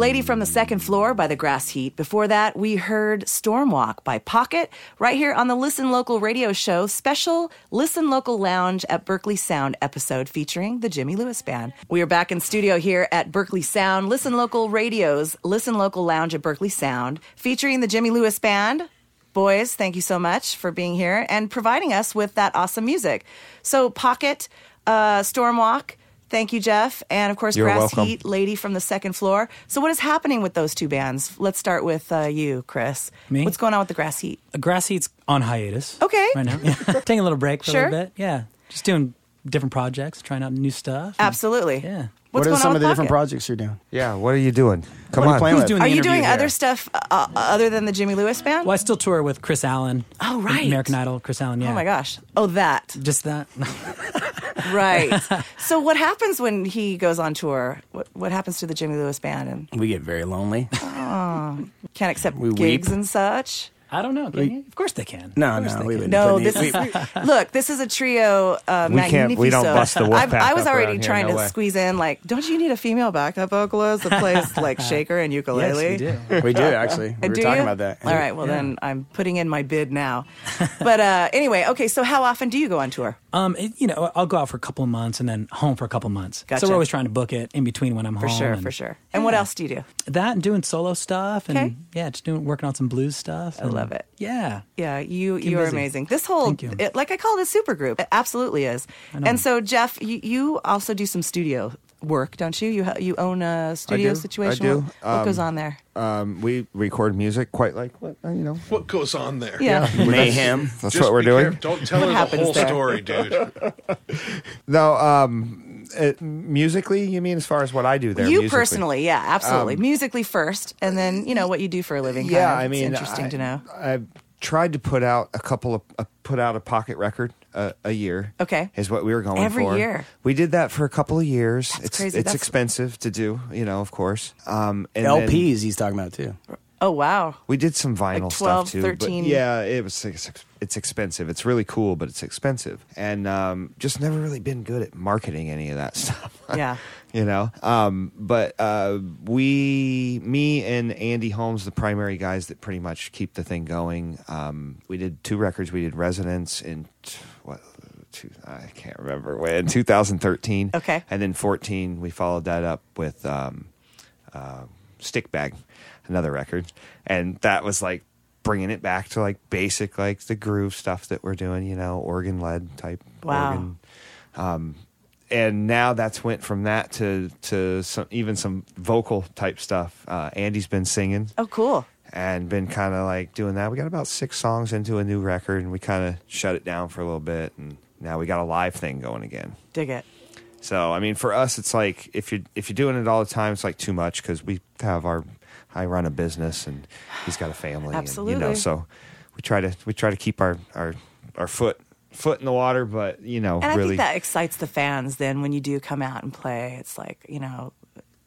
Lady from the Second Floor by the Grass Heat. Before that, we heard Stormwalk by Pocket right here on the Listen Local radio show, special Listen Local Lounge at Berkeley Sound episode featuring the Jimmy Lewis Band. We are back in studio here at Berkeley Sound, Listen Local Radio's Listen Local Lounge at Berkeley Sound, featuring the Jimmy Lewis Band. Boys, thank you so much for being here and providing us with that awesome music. So, Pocket, uh, Stormwalk, thank you, Jeff, and of course, You're Grass welcome. Heat, Lady from the Second Floor. So, what is happening with those two bands? Let's start with uh, you, Chris. Me? What's going on with the Grass Heat? Grass Heat's on hiatus. Okay. Right now. [LAUGHS] Yeah. Taking a little break for Sure. a little bit. Yeah. Just doing different projects, trying out new stuff. Absolutely. Yeah. What's what are some of the with different projects you're doing? Yeah, what are you doing? Come What are you on. playing with? doing the Are you doing here? other stuff uh, other than the Jimmy Lewis Band? Well, I still tour with Kris Allen. Oh, right. American Idol, Kris Allen. Yeah. Oh my gosh. Oh, that. Just that. [LAUGHS] Right. [LAUGHS] so, what happens when he goes on tour? What, what happens to the Jimmy Lewis Band and We get very lonely. Oh, can't accept We gigs weep. and such? I don't know. Can you? Of course they can. No, Of course no, they we can. wouldn't. No, this is [LAUGHS] [LAUGHS] look. This is a trio. Uh, We can't- we don't bust the wolf I've- pack I was already around here, trying no to way. squeeze in. Like, don't you need a female backup vocalist that plays [LAUGHS] like shaker and ukulele? Yes, we do. we do actually. We were do talking you? about that. All right. Well, then I'm putting in my bid now. but uh, anyway, okay. So, how often do you go on tour? Um, it, you know, I'll go out for a couple of months and then home for a couple of months. Gotcha. So we're always trying to book it in between when I'm For home. For sure, and for sure. And what else do you do? That and doing solo stuff and Okay. yeah, just doing working on some blues stuff. I love it. Yeah. Yeah, you Keep you are busy. amazing. This whole. It, like I call it a super group. It absolutely is. And so Jeff, you, you also do some studio work, don't you? You ha- you own a studio do. situation. I do. What, what goes Um, on there? Um, we record music quite like what uh, you know. What goes on there? Yeah. Mayhem. That's Just what we're be doing. careful. Don't tell What her the happens whole there? story, dude. [LAUGHS] No, um, it, musically, you mean as far as what I do there? you musically? personally, yeah, absolutely. Um, Musically first, and then you know what you do for a living. kind Yeah, of. I It's mean, interesting I, to know. I tried to put out a couple of uh, put out a pocket record uh, a year. Okay. is what we were going Every for. year? We did that for a couple of years. That's it's crazy. it's That's- expensive to do, you know, of course. Um, and then- LPs he's talking about too. Oh wow. We did some vinyl 12, stuff too. 13. But yeah, it was it's, it's expensive. It's really cool, but it's expensive, and um, just never really been good at marketing any of that [LAUGHS] stuff. Yeah. you know. Um, but uh, we, me and Andy Holmes, the primary guys that pretty much keep the thing going. Um, we did two records. We did Resonance in t- what? Two, I can't remember when [LAUGHS] 2013. Okay. and then 14 we followed that up with um, uh, Stick Bag, another record, and that was like bringing it back to like basic like the groove stuff that we're doing, you know, organ led type Wow. organ. Um, and now that's went from that to to some even some vocal type stuff. Uh, Andy's been singing Oh cool. and been kind of like doing that. We got about six songs into a new record, and we kind of shut it down for a little bit, and now we got a live thing going again. Dig it. So I mean, for us, it's like if you if you're doing it all the time, it's like too much because we have our I run a business and he's got a family, And, you know, so we try to we try to keep our our our foot foot in the water, but you know, And I really think that excites the fans then when you do come out and play. It's like, you know,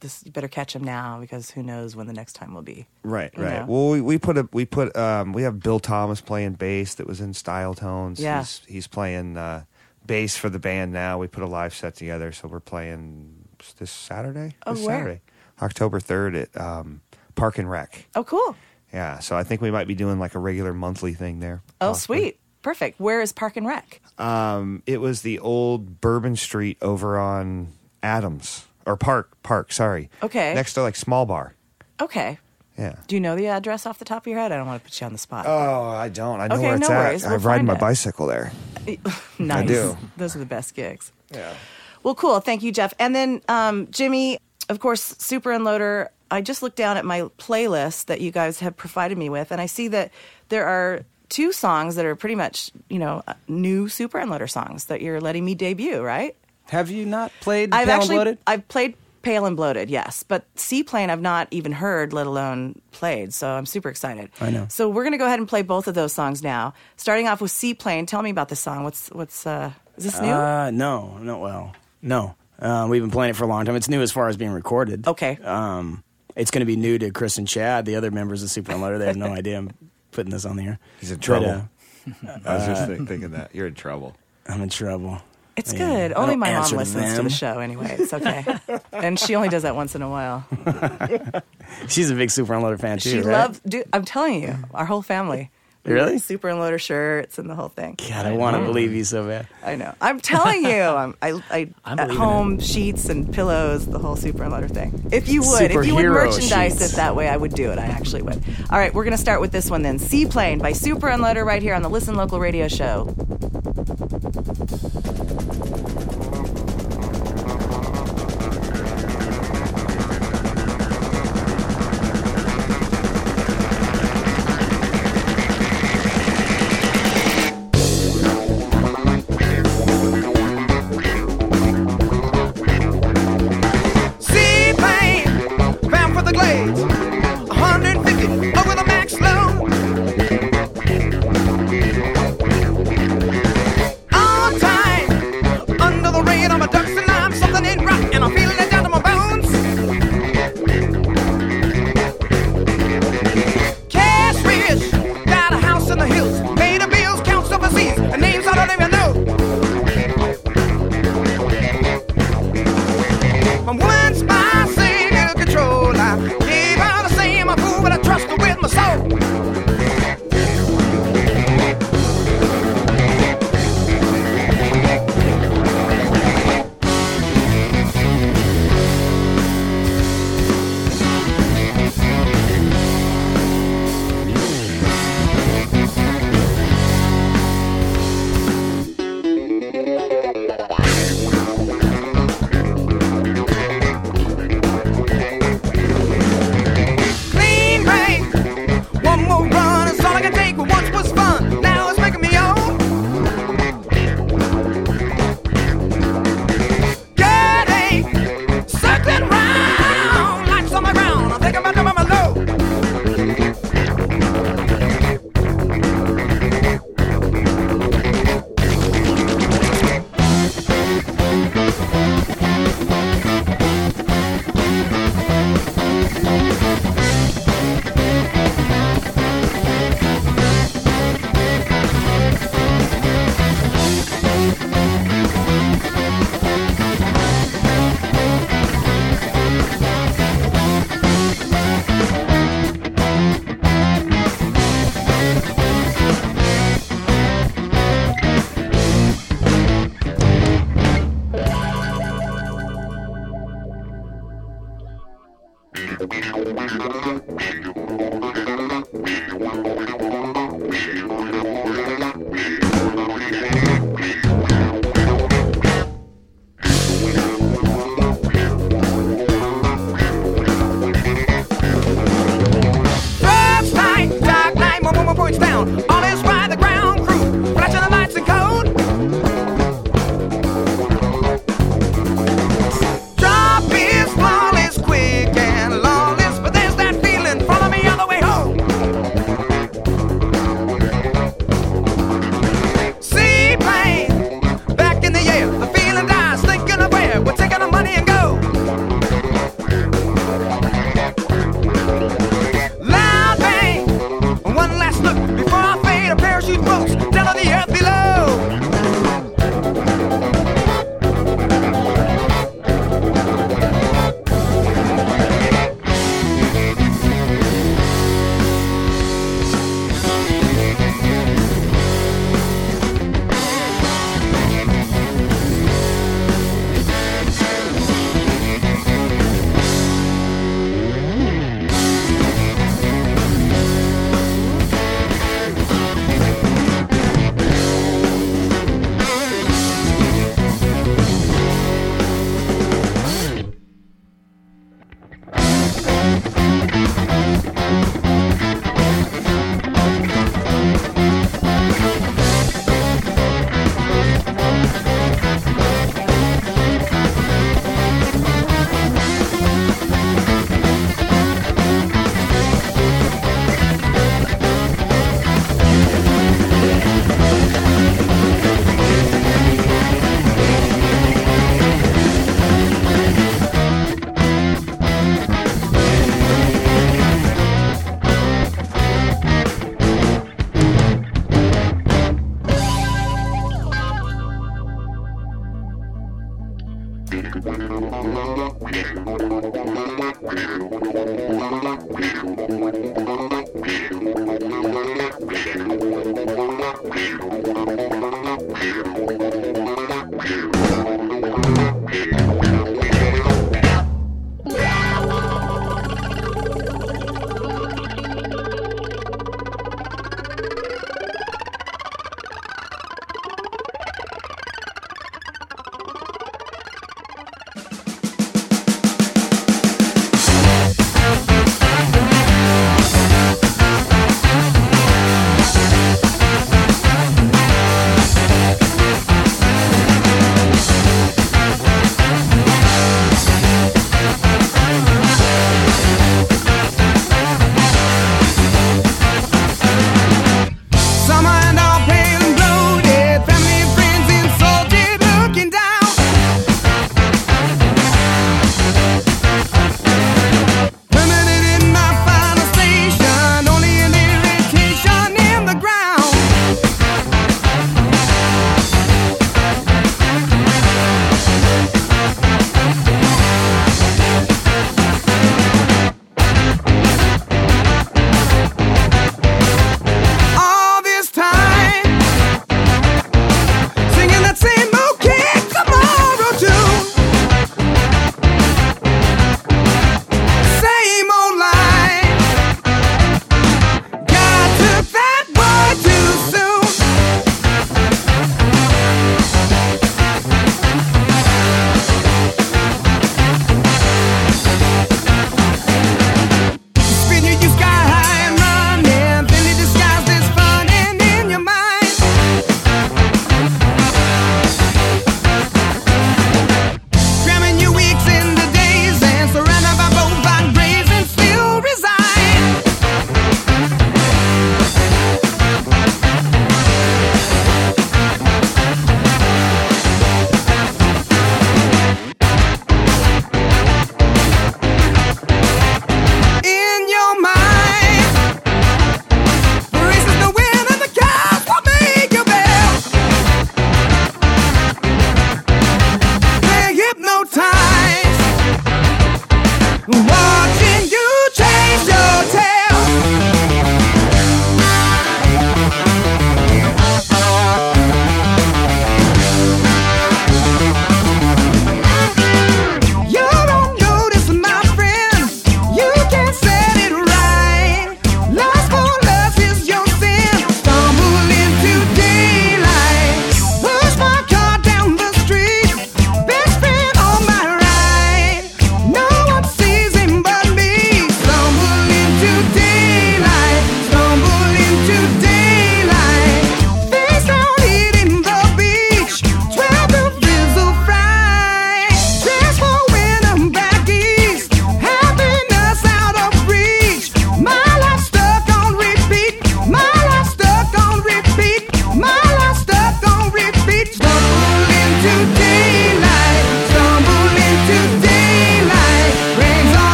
this you better catch them now because who knows when the next time will be. Right, right. know? Well, we, we put a we put um we have Bill Thomas playing bass that was in Style Tones. Yeah. he's, he's playing uh, bass for the band now. We put a live set together, so we're playing this Saturday. Oh, this where? Saturday, October third at um, Park and Rec. Oh cool. Yeah, so I think we might be doing like a regular monthly thing there. Oh possibly. sweet. Perfect. Where is Park and Rec? Um, it was the old Bourbon Street over on Adams or Park Park. Sorry. Okay. Next to like Small Bar. Okay. Yeah. Do you know the address off the top of your head? I don't want to put you on the spot. Oh, I don't. I know Okay, where it's no at. worries. I We'll ride find my it. bicycle there. [LAUGHS] nice. do. Those are the best gigs. Yeah. Well, cool. Thank you, Jeff. And then um, Jimmy, of course, Super Unloader. I just looked down at my playlist that you guys have provided me with, and I see that there are two songs that are pretty much, you know, uh, new Super Unloader songs that you're letting me debut, right? Have you not played I've Pale and actually Bloated? I've played Pale and Bloated, yes, but Seaplane I've not even heard, let alone played. So I'm super excited. I know. So we're gonna go ahead and play both of those songs now. Starting off with Seaplane. Tell me about this song. What's what's uh is this new? Uh, no, no. Well, no. Uh, we've been playing it for a long time. It's new as far as being recorded. Okay. Um, it's going to be new to Chris and Chad, the other members of Super Unloader. They have no [LAUGHS] idea I'm putting this on the air. He's in But, trouble. uh, I was just think, thinking that you're in trouble. I'm in trouble. It's Yeah. good. I Only my mom answer to listens to the show anyway. It's okay. [LAUGHS] and she only does that once in a while. She's a big Super Unloader fan too. She right? loves. Dude, I'm telling you, our whole family. We Really? wear Super Unloader shirts and the whole thing. God, I want to believe you so bad. I know. I'm telling you. [LAUGHS] I'm, I, I I'm at believing home sheets and pillows, the whole Super Unloader thing. If you would, if you would merchandise sheets. it that way, I would do it. I actually would. All right, we're gonna start with this one then. Seaplane by Super Unloader right here on the Listen Local Radio Show.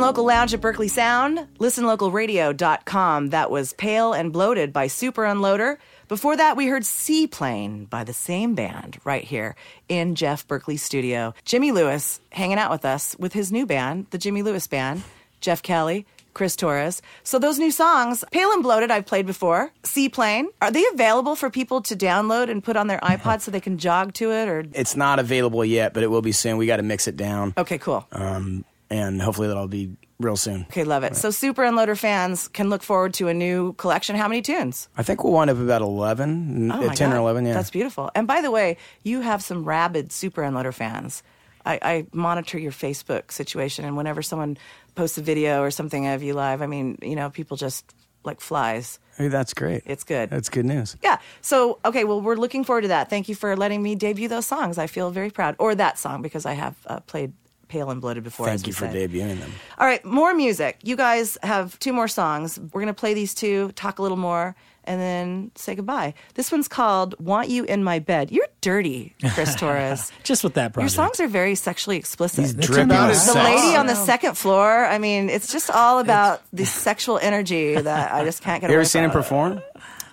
Local Lounge at Berkeley Sound, listenlocalradio.com. That was Pale and Bloated by Super Unloader. Before that, we heard Seaplane by the same band right here in Jeff Berkeley's studio. Jimmy Lewis hanging out with us with his new band, the Jimmy Lewis Band. Jeff Kelly, Chris Torres. So those new songs, Pale and Bloated, I've played before. Seaplane, are they available for people to download and put on their iPod so they can jog to it? Or It's not available yet, but it will be soon. We got to mix it down. okay, cool. Um, and hopefully that'll be real soon. Okay, love it. So Super Unloader fans can look forward to a new collection. How many tunes? I think we'll wind up about 11, Oh uh, my 10 or 11, yeah. That's beautiful. And by the way, you have some rabid Super Unloader fans. I, I monitor your Facebook situation, and whenever someone posts a video or something of you live, I mean, you know, people just like flies. Hey, that's great. It's good. That's good news. Yeah. So, okay, well, we're looking forward to that. Thank you for letting me debut those songs. I feel very proud. Or that song, because I have uh, played Pale and Bloated before. as Thank we you for said. debuting them. All right, more music. You guys have two more songs. We're going to play these two, talk a little more, and then say goodbye. This one's called Want You in My Bed. You're dirty, Chris [LAUGHS] Torres. Just with that Your songs are very sexually explicit. He's dripping about with his the sex. lady on the oh. second floor, I mean, it's just all about the sexual energy that I just can't get around. Have You ever seen him from. perform?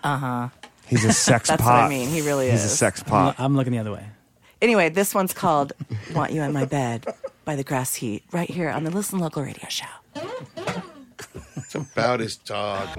Uh-huh. He's a [LAUGHS] sex That's pot. what I mean. He really He's a is. sex I'm, pot. I'm looking the other way. Anyway, this one's called Want You in My Bed by the Grass Heat, right here on the Listen Local Radio Show. It's about his dog.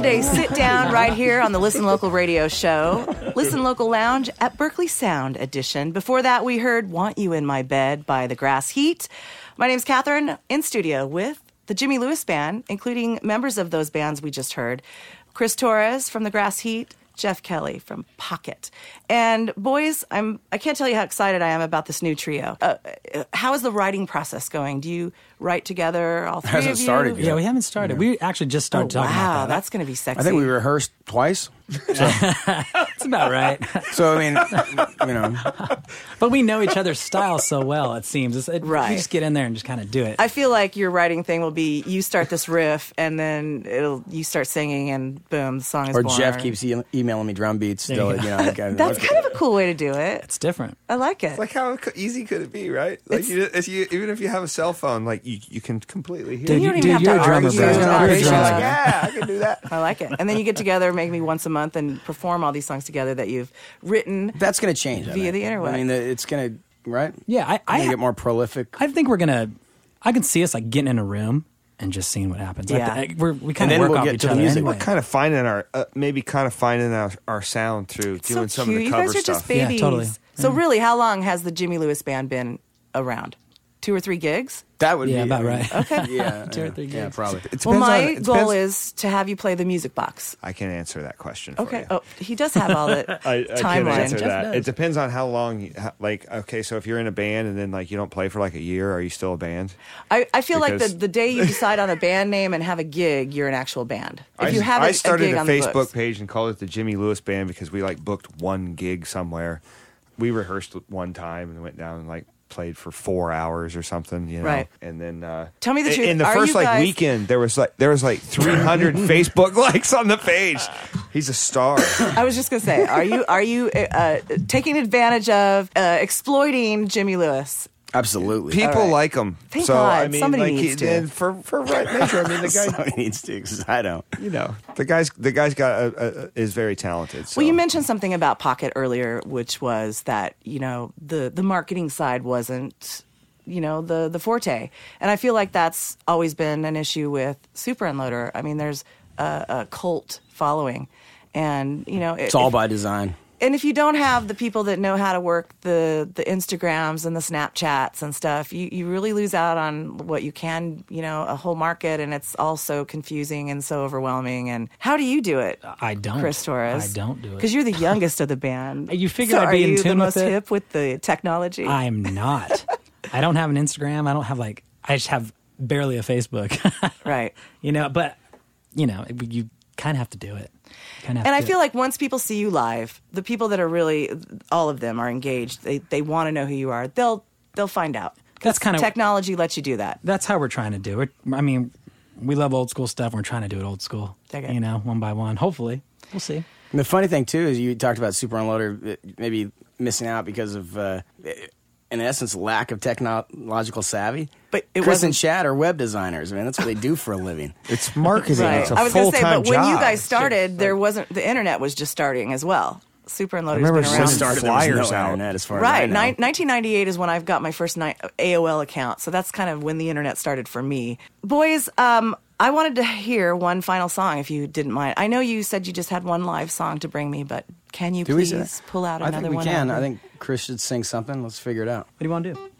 Sunday sit [LAUGHS] down right here on the Listen Local radio show, Listen Local Lounge at Berkeley Sound edition. Before that, we heard Want You in My Bed by The Grass Heat. My name's Cathryn, in studio with the Jimmy Lewis Band, including members of those bands we just heard Chris Torres from The Grass Heat. Jeff Kelly from Pocket. And boys, I'm I can't tell you how excited I am about this new trio. Uh, uh, how is the writing process going? Do you write together all three Hasn't of you? started yet. Yeah, we haven't started. We actually just Oh, started talking wow, about that. that's going to be sexy. I think we rehearsed twice. [LAUGHS] That's about right. [LAUGHS] So I mean, you know, but we know each other's style so well. It seems It's- it, Right. We just get in there and just kind of do it. I feel like your writing thing will be you start this riff and then it'll you start singing and boom, the song is or born. Jeff keeps e- emailing me drum beats. Still, you you know, like, I- [LAUGHS] That's kind of a cool way to do it. it's different. I like it. Like how co- easy could it be, right? Like you, if you, even if you have a cell phone, like you, you can completely hear. Dude, it. you don't dude, even have you're to a drummer, argue bro. about You're a drummer. Like, yeah, I can do that. I like it. And then you get together maybe once a month and perform all these songs together that you've written. That's going to change I Via think. the interweb. I mean, the, it's going to right. Yeah, I I, Gonna get more prolific. I think we're gonna. I can see us like getting in a room and just seeing what happens. Yeah. Like, we're, we kind of then work we'll off get each to the other music. anyway. We're kind of finding our, uh, maybe kind of finding our, our sound through so doing some cute. of the you cover guys are stuff. just babies. Yeah, totally. So really, how long has the Jimmy Lewis band been around? Two or three gigs? That would Yeah, be about right. Okay. [LAUGHS] Yeah, [LAUGHS] Two or yeah, three Yeah, gigs. probably. It Well, my on- it goal is to have you play the music box. I can answer that question. For Okay. you. Oh, he does have all the [LAUGHS] I, I can timeline. answer Jeff that. does. It depends on how long. You, how, like, okay, so if you're in a band and then like you don't play for like a year, are you still a band? I, I feel like the, the day you decide on a band name and have a gig, you're an actual band. If I, you have a, I started a gig a, on Facebook page and called it the Jimmy Lewis Band because we like booked one gig somewhere. We rehearsed one time and went down and like played for four hours or something, you know. Right. And then uh, Tell me the truth. In the Are first like guys- weekend, there was like there was like 300 [LAUGHS] Facebook likes on the page. He's a star. I was just gonna say, are you are you uh, taking advantage of uh, exploiting Jimmy Lewis? Absolutely. People right. like him. Thank so God. I mean, Somebody like, needs he- to. and for for right measure. I mean, the [LAUGHS] guy, Somebody needs to, 'cause I don't. you know, the guy's the guy's got a, a, is very talented. So. Well, you mentioned something about Pocket earlier, which was that you know the the marketing side wasn't you know the the forte, and I feel like that's always been an issue with Super Unloader. I mean, there's a, a cult following, and you know It's all by design. And if you don't have the people that know how to work the the Instagrams and the Snapchats and stuff, you, you really lose out on what you can, you know, a whole market, and it's all so confusing and so overwhelming. And how do you do it? I don't. Chris Torres. I don't do it. because you're the [LAUGHS] youngest of the band. You figure so I'd be in you tune the with most it? hip with the technology? I'm not. [LAUGHS] I don't have an Instagram. I don't have like. I just have barely a Facebook. [LAUGHS] right. you know, but you know, you kind of have to do it. Kind of. And I feel like once people see you live, the people that are really all of them are engaged. They they want to know who you are. They'll they'll find out. That's kinda- technology lets you do that. that's how we're trying to do it. I mean, we love old school stuff. We're trying to do it old school. Dig it. You know, one by one. Hopefully, we'll see. And the funny thing too is you talked about Super Unloader uh, maybe missing out because of, uh, in essence, lack of technological savvy. But it Chris wasn't- and Chad are web designers. I mean, that's what they do for a living. [LAUGHS] It's marketing. Right. It's a I was going to say, but job. when you guys started, there wasn't the internet was just starting as well. Super Unloader's remember been when around. it started, there was flyers no out. internet as far as Right, know. Nin- 1998 is when I've got my first ni- AOL account, so that's kind of when the internet started for me. Boys, um, I wanted to hear one final song, if you didn't mind. I know you said you just had one live song to bring me, but can you Do please say that? pull out I another think we one? can. out? I think Chris should sing something. Let's figure it out. What do you want to do?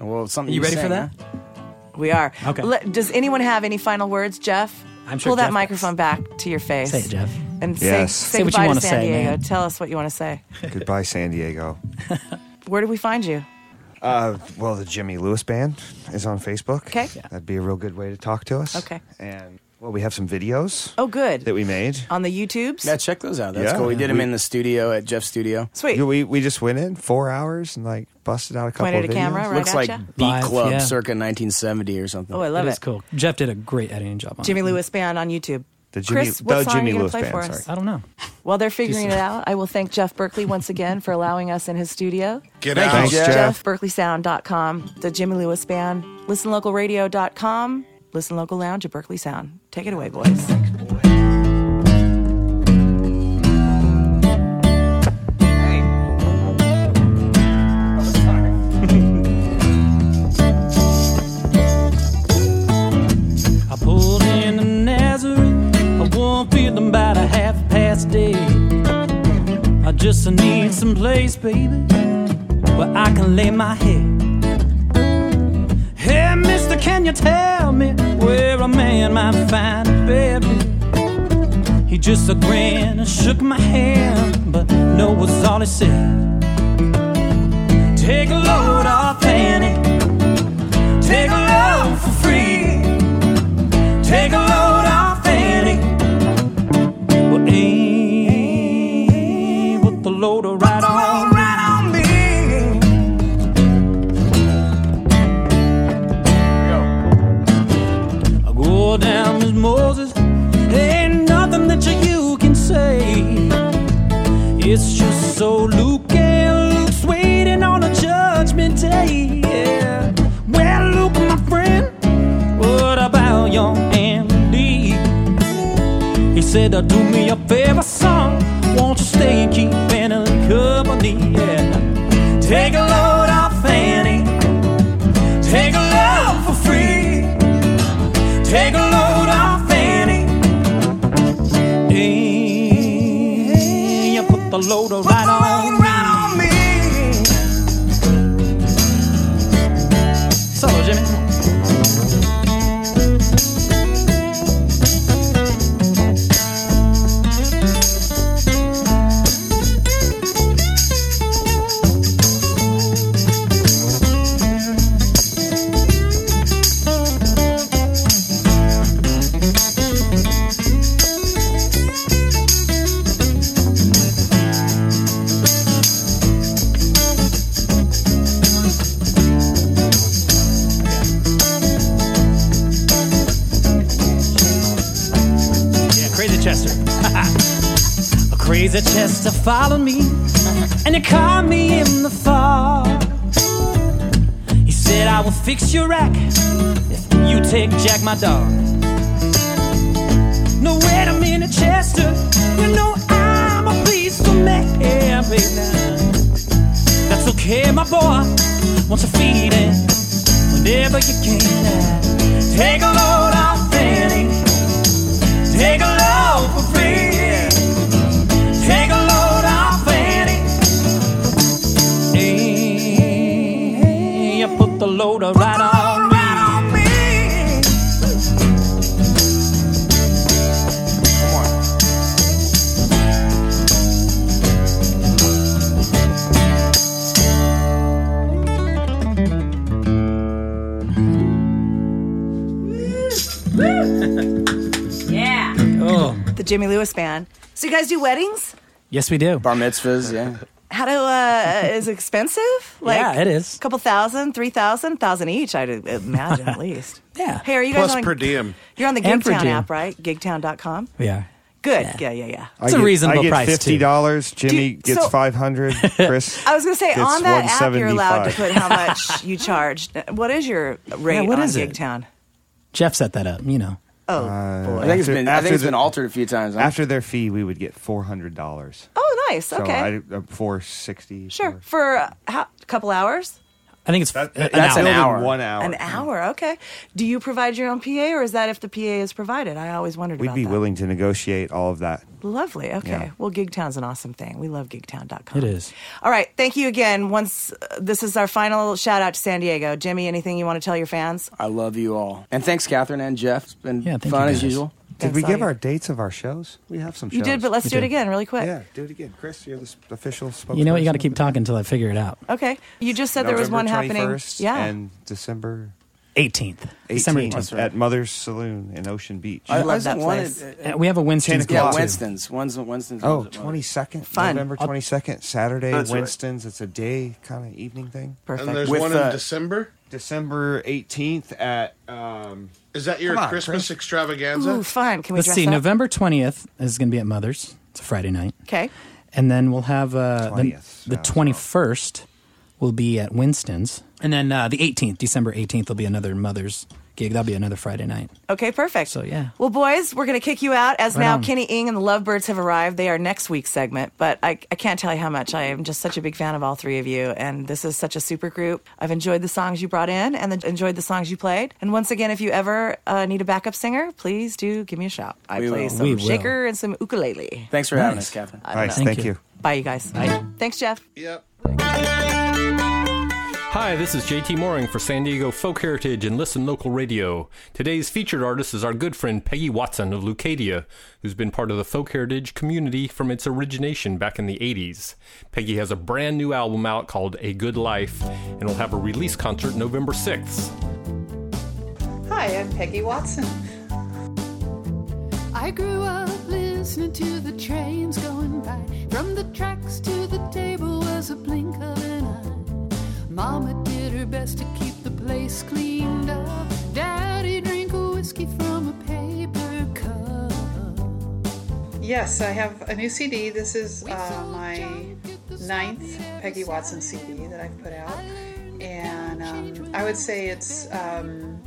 Well, something. Are you ready sing, for that? huh? we are. Okay. Let- does anyone have any final words, Jeff? I'm sure Pull that Jeff microphone back to your face. Say it, Jeff. And Yes. say, Say say what you goodbye wanna to San say, Diego. man. Tell us what you want to say. Goodbye, San Diego. [LAUGHS] Where do we find you? Uh, well, the Jimmy Lewis Band is on Facebook. Okay. That'd be a real good way to talk to us. Okay. And well, we have some videos Oh, good. that we made. On the YouTubes? Yeah, check those out. That's Yeah. cool. We did them We- in the studio at Jeff's studio. Sweet. Yeah, we we just went in four hours and like busted out a couple Pointed of a videos. camera, right Looks at like ya? Beat Live, Club yeah. circa 1970 or something. Oh, I love It it. is cool. Jeff did a great editing job on Jimmy it. Lewis Band on YouTube. The Jimmy, Chris, what the song Jimmy are you Lewis going to play Band. for us? Sorry. I don't know. While they're figuring it out, I will thank Jeff Berkeley once again for allowing us in his studio. Get Thank out. you, Jeff. JeffBerkeleySound.com, the Jimmy Lewis Band, ListenLocalRadio.com, Listen Local Lounge at Berkeley Sound. Take it away, boys. I'm feeling about a half past day. I just need some place, baby, where I can lay my head. Hey, mister, can you tell me where a man might find a bed? He just a grin and shook my hand, but no was all he said. Take a load off Annie, take a load for free, take a load. Put the loader right on, right on me. I go down as Moses. Ain't nothing that you, you can say. It's just so Luke and Luke's waiting on a judgment day. Yeah. Well, Luke, my friend, what about young Andy? He said, Do me a favor, son. Won't you stay and keep Anna company? Yeah. Take a load a crazy Chester follow me, and he caught me in the fall. He said, I will fix your rack if you take Jack, my dog. No, wait a minute, Chester. You know I'm a peaceful man, baby. That's okay, my boy. Won't you feed it whenever you can? Take a load off, Fanny. Take a load for free. Jimmy Lewis Band. So you guys do weddings? yes, we do. Bar mitzvahs, yeah. How do uh [LAUGHS] is it expensive? Yeah, it is. A couple thousand, three thousand, thousand each, I'd imagine at [LAUGHS] least. Yeah. Hey, are you guys Plus on per diem. You're on the And per Gigtown diem. app, right? Gigtown.com. Yeah. Good. Yeah, yeah, yeah. It's I a get- reasonable I get price, too. fifty dollars. Jimmy Do you- gets so- five hundred. [LAUGHS] Chris. I was going to say gets on that app you're allowed to put how much you charge. What is your rate what on is it? Gigtown? Jeff set that up, you know. Oh, boy. I think it's After- been I after think it's the- been altered a few times. huh? After their fee, we would get four hundred dollars. Oh, nice. So Okay. I, uh, four sixty. sure. For a how, couple hours? I think it's That, uh, that's an an hour. hour. One hour. An hour. Okay. Do you provide your own PA or is that if the PA is provided? I always wondered We'd about be that. willing to negotiate all of that. Lovely. Okay. Yeah. Well, Gigtown's an awesome thing. We love gigtown.com. It is. All right. Thank you again. Once uh, this is our final shout out to San Diego. Jimmy, anything you want to tell your fans? I love you all. And thanks, Cathryn and Jeff. It's been Yeah, thank fun you as usual. Did Thanks, we give Augie. our dates of our shows? We have some shows. You did, but let's We do it again really quick. yeah, do it again, Chris. You're the official spokesperson. You know what? You got to keep talking until I figure it out. Okay. You just said there was one November happening. 21st Yeah. and December 18th. December 18th 18th. at Mother's Saloon in Ocean Beach. I, love I just that wanted- place. uh, Uh, we have a Winston's yeah, too. Winston's. One's Winston's. Oh, 22nd, Fun. November 22nd, Saturday, That's right. Winston's. It's a day kind of evening thing. Perfect. And there's With, one uh, in December. December 18th at um, Is that your Come on, Christmas Chris. extravaganza? Ooh, fun. Can we Let's dress see. up? November 20th is going to be at Mother's. It's a Friday night. Okay. And then we'll have uh, the, 20th, the yeah, as 21st will be at Winston's. And then uh, the 18th, December 18th, will be another Mother's gig. That'll be another Friday night. Okay, perfect. So, yeah. Well, boys, we're going to kick you out as Right now on. Kenny Ing and the Lovebirds have arrived. They are next week's segment, but I, I can't tell you how much I am just such a big fan of all three of you. And this is such a super group. I've enjoyed the songs you brought in and the, enjoyed the songs you played. And once again, if you ever uh, need a backup singer, please do give me a shout. I We play will. some We will. shaker and some ukulele. Thanks for having us, Cathryn. I don't Nice, thank Thank you. you. Bye, you guys. Bye. Thanks, Jeff. Yep. Hi, this is JT Mooring for San Diego Folk Heritage and Listen Local Radio. Today's featured artist is our good friend Peggy Watson of Leucadia, who's been part of the folk heritage community from its origination back in the 80s. Peggy has a brand new album out called A Good Life and will have a release concert November 6th. Hi, I'm Peggy Watson. I grew up listening to the trains going by. From the tracks to the table was a blink of an eye. Mama did her best to keep the place cleaned up. Daddy drank a whiskey from a paper cup. Yes, I have a new CD. This is uh, my ninth Peggy Watson CD that I've put out. And um, I would say it's um,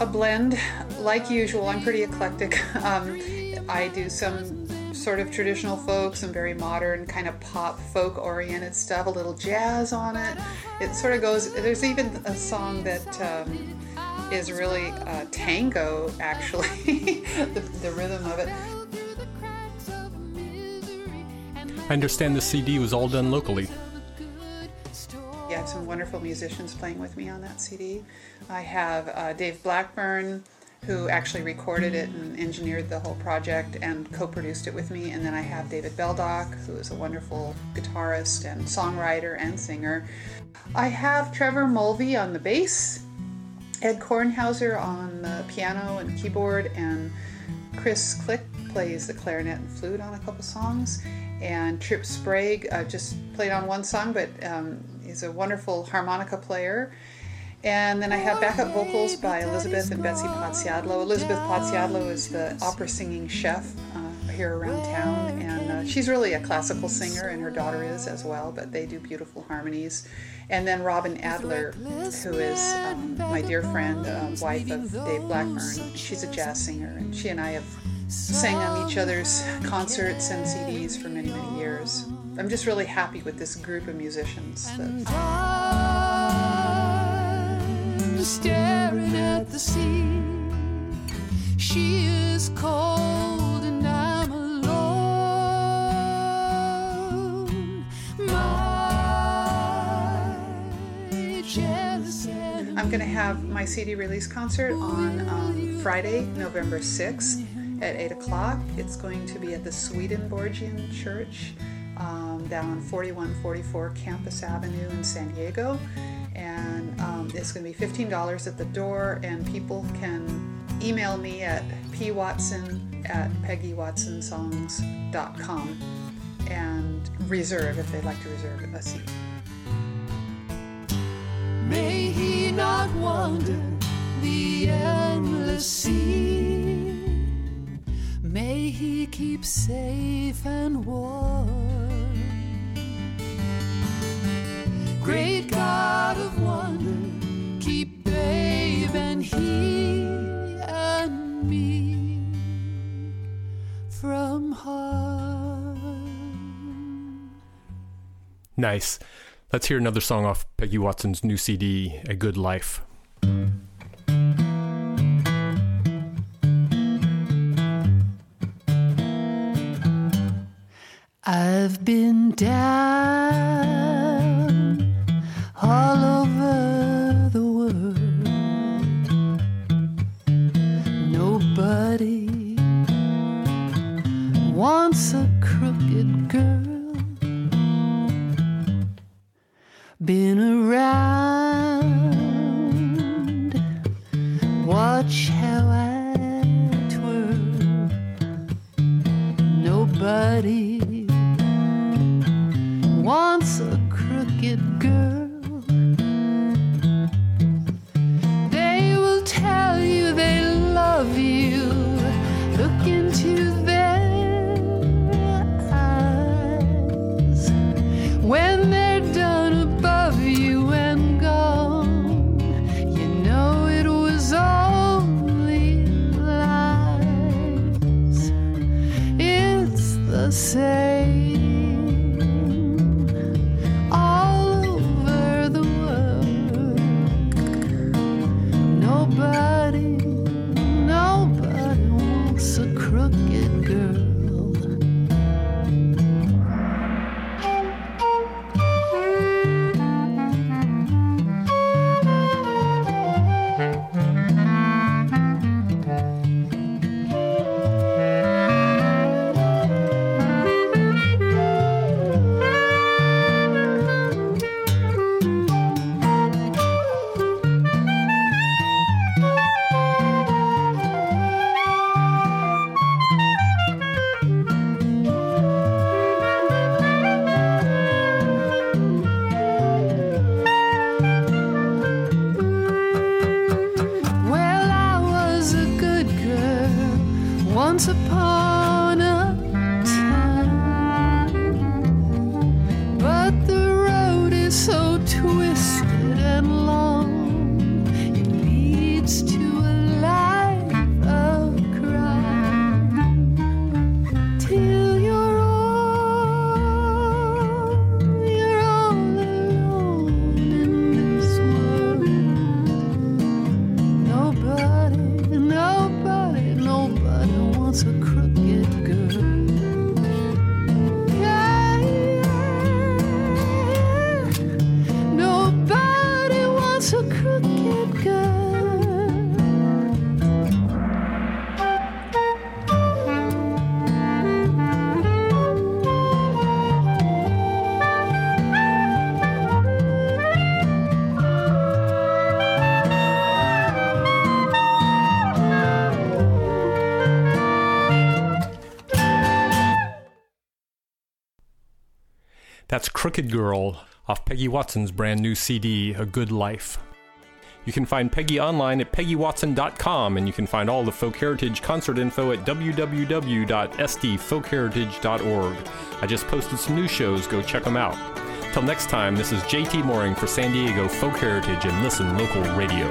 a blend. Like usual, I'm pretty eclectic. [LAUGHS] Um, I do some sort of traditional folk, some very modern, kind of pop folk oriented stuff, a little jazz on it. It sort of goes, there's even a song that um, is really a tango, actually, [LAUGHS] the, the rhythm of it. I understand the CD was all done locally. I have some wonderful musicians playing with me on that CD. I have uh, Dave Blackburn, who actually recorded it and engineered the whole project and co produced it with me. And then I have David Beldock, who is a wonderful guitarist and songwriter and singer. I have Trevor Mulvey on the bass, Ed Kornhauser on the piano and keyboard, and Chris Klich plays the clarinet and flute on a couple songs. And Trip Sprague uh, just played on one song, but um, he's a wonderful harmonica player. And then I have backup vocals by Elizabeth and Betsy Pozziadlo. Elizabeth Pozziadlo is the opera singing chef uh, here around town, and uh, she's really a classical singer, and her daughter is as well, but they do beautiful harmonies. And then Robin Adler, who is um, my dear friend, uh, wife of Dave Blackburn. She's a jazz singer, and she and I have sang on each other's concerts and CDs for many, many years. I'm just really happy with this group of musicians. That... Staring at the sea. She is cold and I'm alone. I'm going to have my CD release concert on um, Friday, November 6th at 8 o'clock. It's going to be at the Swedenborgian Church um, down 4144 Campus Avenue in San Diego. And um, it's going to be $15 at the door, and people can email me at pwatson at peggywatsonsongs.com and reserve if they'd like to reserve a seat. May he not wander the endless sea. May he keep safe and warm. Great God of wonder, keep babe and he and me from harm. Nice. Let's hear another song off Peggy Watson's new CD, A Good Life. I've been down all over the world. Nobody wants a crooked girl. Been around, watch how I twirl. Nobody wants love you. Look into their eyes when they're done above you and gone. You know it was only lies. It's the same Girl off Peggy Watson's brand new CD, A Good Life. You can find Peggy online at peggywatson.com, and you can find all the Folk Heritage concert info at www.sdfolkheritage.org. I just posted some new shows, go check them out. Till next time, this is JT Mooring for San Diego Folk Heritage and Listen Local Radio.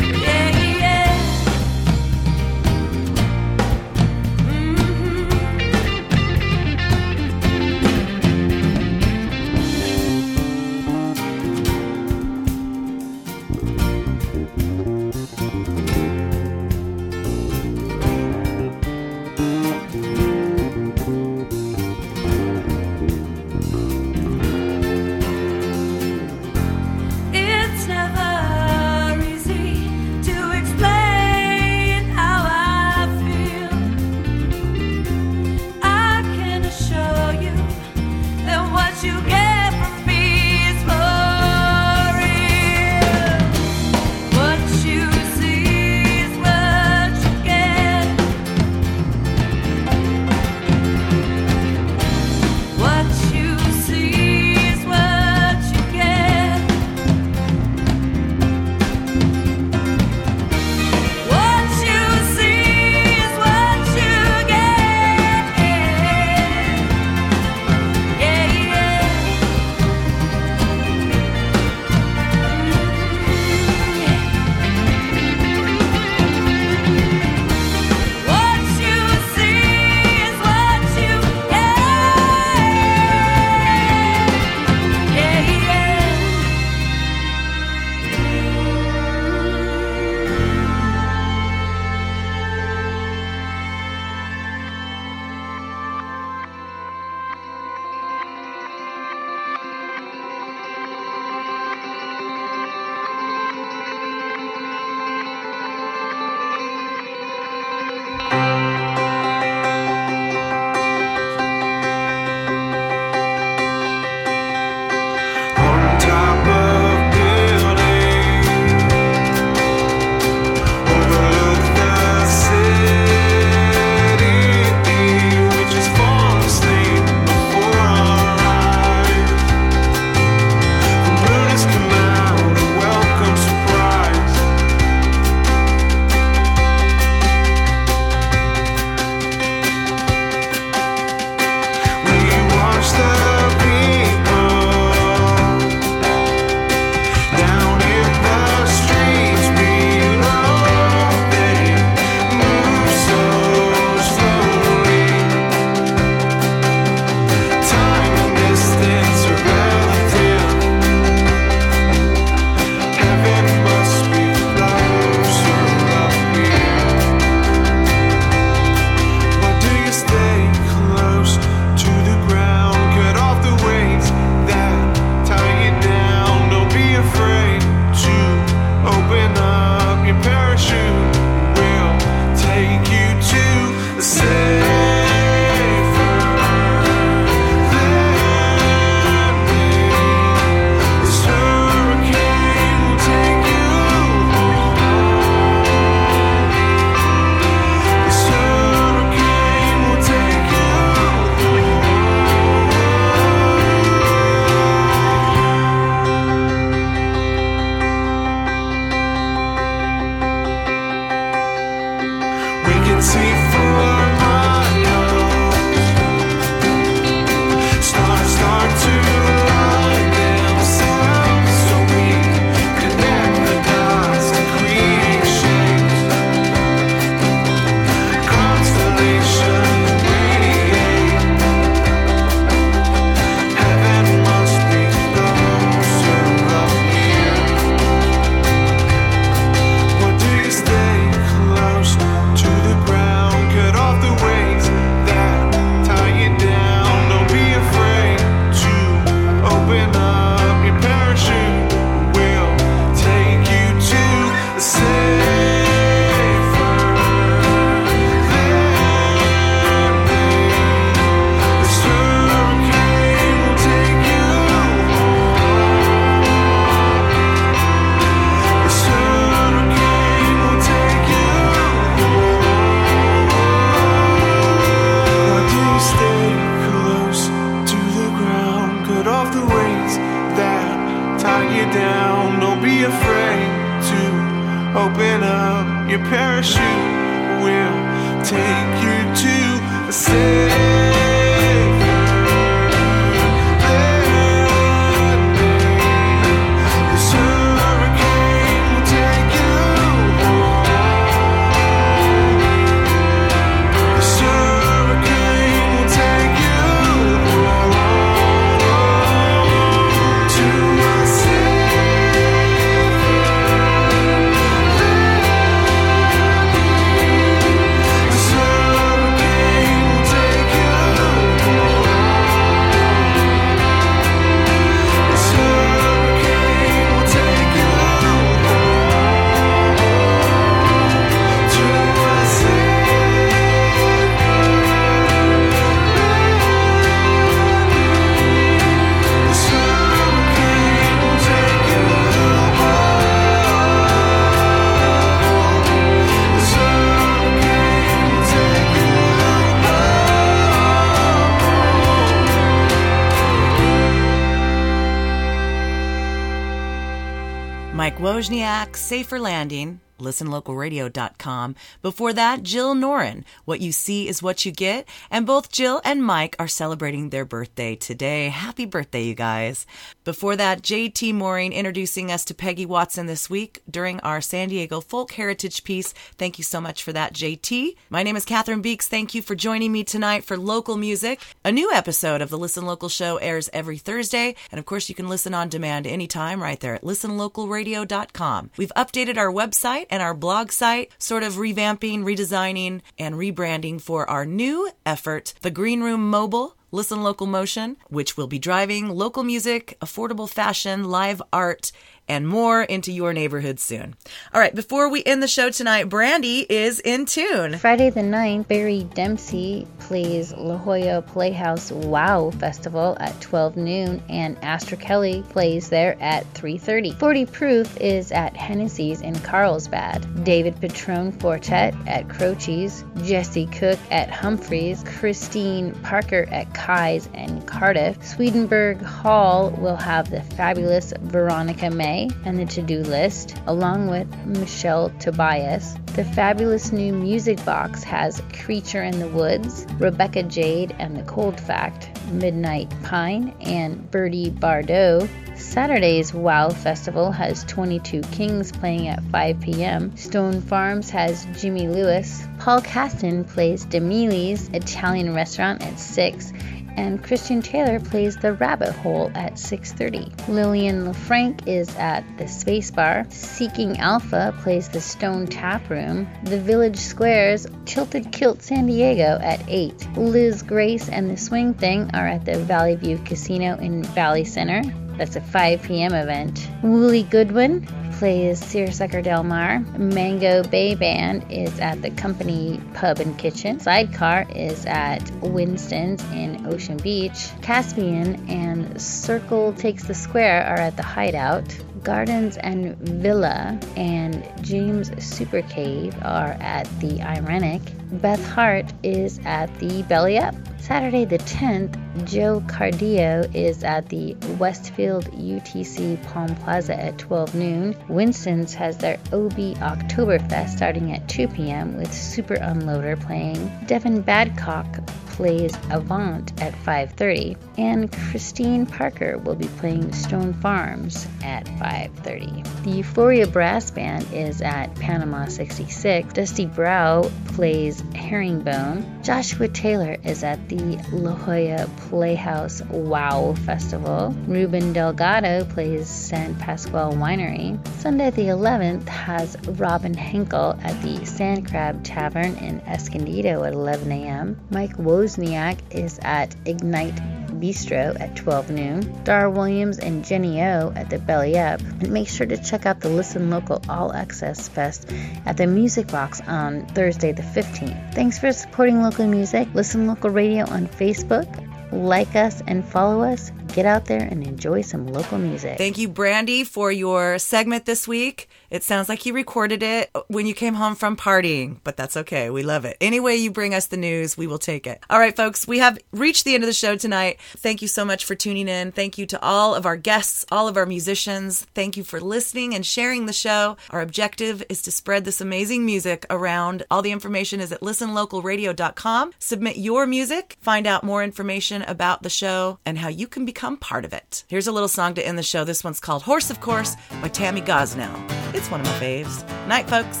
Wozniak, Safer Landing, listenlocalradio.com. Before that, Jill Norin, What You See is What You Get. And both Jill and Mike are celebrating their birthday today. Happy birthday, you guys. Before that, JT Mooring introducing us to Peggy Watson this week during our San Diego Folk Heritage piece. Thank you so much for that, JT. My name is Cathryn Beeks. Thank you for joining me tonight for local music. A new episode of the Listen Local show airs every Thursday. And of course, you can listen on demand anytime right there at listenlocalradio.com. We've updated our website and our blog site, sort of revamping, redesigning, and rebranding for our new effort, the Green Room Mobile. Listen Local Motion, which will be driving local music, affordable fashion, live art, and more into your neighborhood soon. All right, before we end the show tonight, Brandy is in tune. Friday the 9th, Barry Dempsey plays La Jolla Playhouse Wow Festival at 12 noon, and Astra Kelly plays there at 3.30. 40 Proof is at Hennessy's in Carlsbad. David Patron Quartet at Croce's. Jesse Cook at Humphreys. Christine Parker at Kai's and Cardiff. Swedenborg Hall will have the fabulous Veronica May and the to do list, along with Michelle Tobias. The fabulous new music box has Creature in the Woods, Rebecca Jade and the Cold Fact, Midnight Pine, and Bertie Bardot. Saturday's WOW Festival has 22 Kings playing at 5 p.m. Stone Farms has Jimmy Lewis. Paul Caston plays Demilis Italian Restaurant at 6 and Christian Taylor plays the Rabbit Hole at 6:30. Lillian LaFranc is at the Space Bar. Seeking Alpha plays the Stone Tap Room. The Village Squares Tilted Kilt San Diego at 8. Liz Grace and the Swing Thing are at the Valley View Casino in Valley Center. That's a 5 p.m. event. Wooly Goodwin plays Searsucker Del Mar. Mango Bay Band is at the Company Pub and Kitchen. Sidecar is at Winston's in Ocean Beach. Caspian and Circle Takes the Square are at the Hideout. Gardens and Villa and James Super Cave are at the Irenic. Beth Hart is at the Belly Up. Saturday the 10th, Joe Cardio is at the Westfield UTC Palm Plaza at 12 noon. Winston's has their OB Oktoberfest starting at 2 p.m. with Super Unloader playing. Devin Badcock plays Avant at 5:30, and Christine Parker will be playing Stone Farms at 5:30. The Euphoria Brass Band is at Panama 66. Dusty Brow plays Herringbone. Joshua Taylor is at the La Jolla Playhouse Wow Festival. Ruben Delgado plays San Pasqual Winery. Sunday the 11th has Robin Henkel at the Sand Crab Tavern in Escondido at 11 a.m. Mike Wozniak is at Ignite Bistro at 12 noon. Dar Williams and Jenny O at the Belly Up. And make sure to check out the Listen Local All Access Fest at the Music Box on Thursday the 15th. Thanks for supporting local music. Listen Local Radio on Facebook. Like us and follow us. get out there and enjoy some local music. Thank you, Brandy, for your segment this week. It sounds like you recorded it when you came home from partying, but that's okay. We love it. Any way you bring us the news, we will take it. All right, folks, we have reached the end of the show tonight. Thank you so much for tuning in. Thank you to all of our guests, all of our musicians. Thank you for listening and sharing the show. Our objective is to spread this amazing music around. All the information is at listenlocalradio.com. Submit your music, find out more information about the show and how you can become part of it. Here's a little song to end the show. This one's called Horse of Course by Tammy Gosnell. It's one of my faves. Night, folks.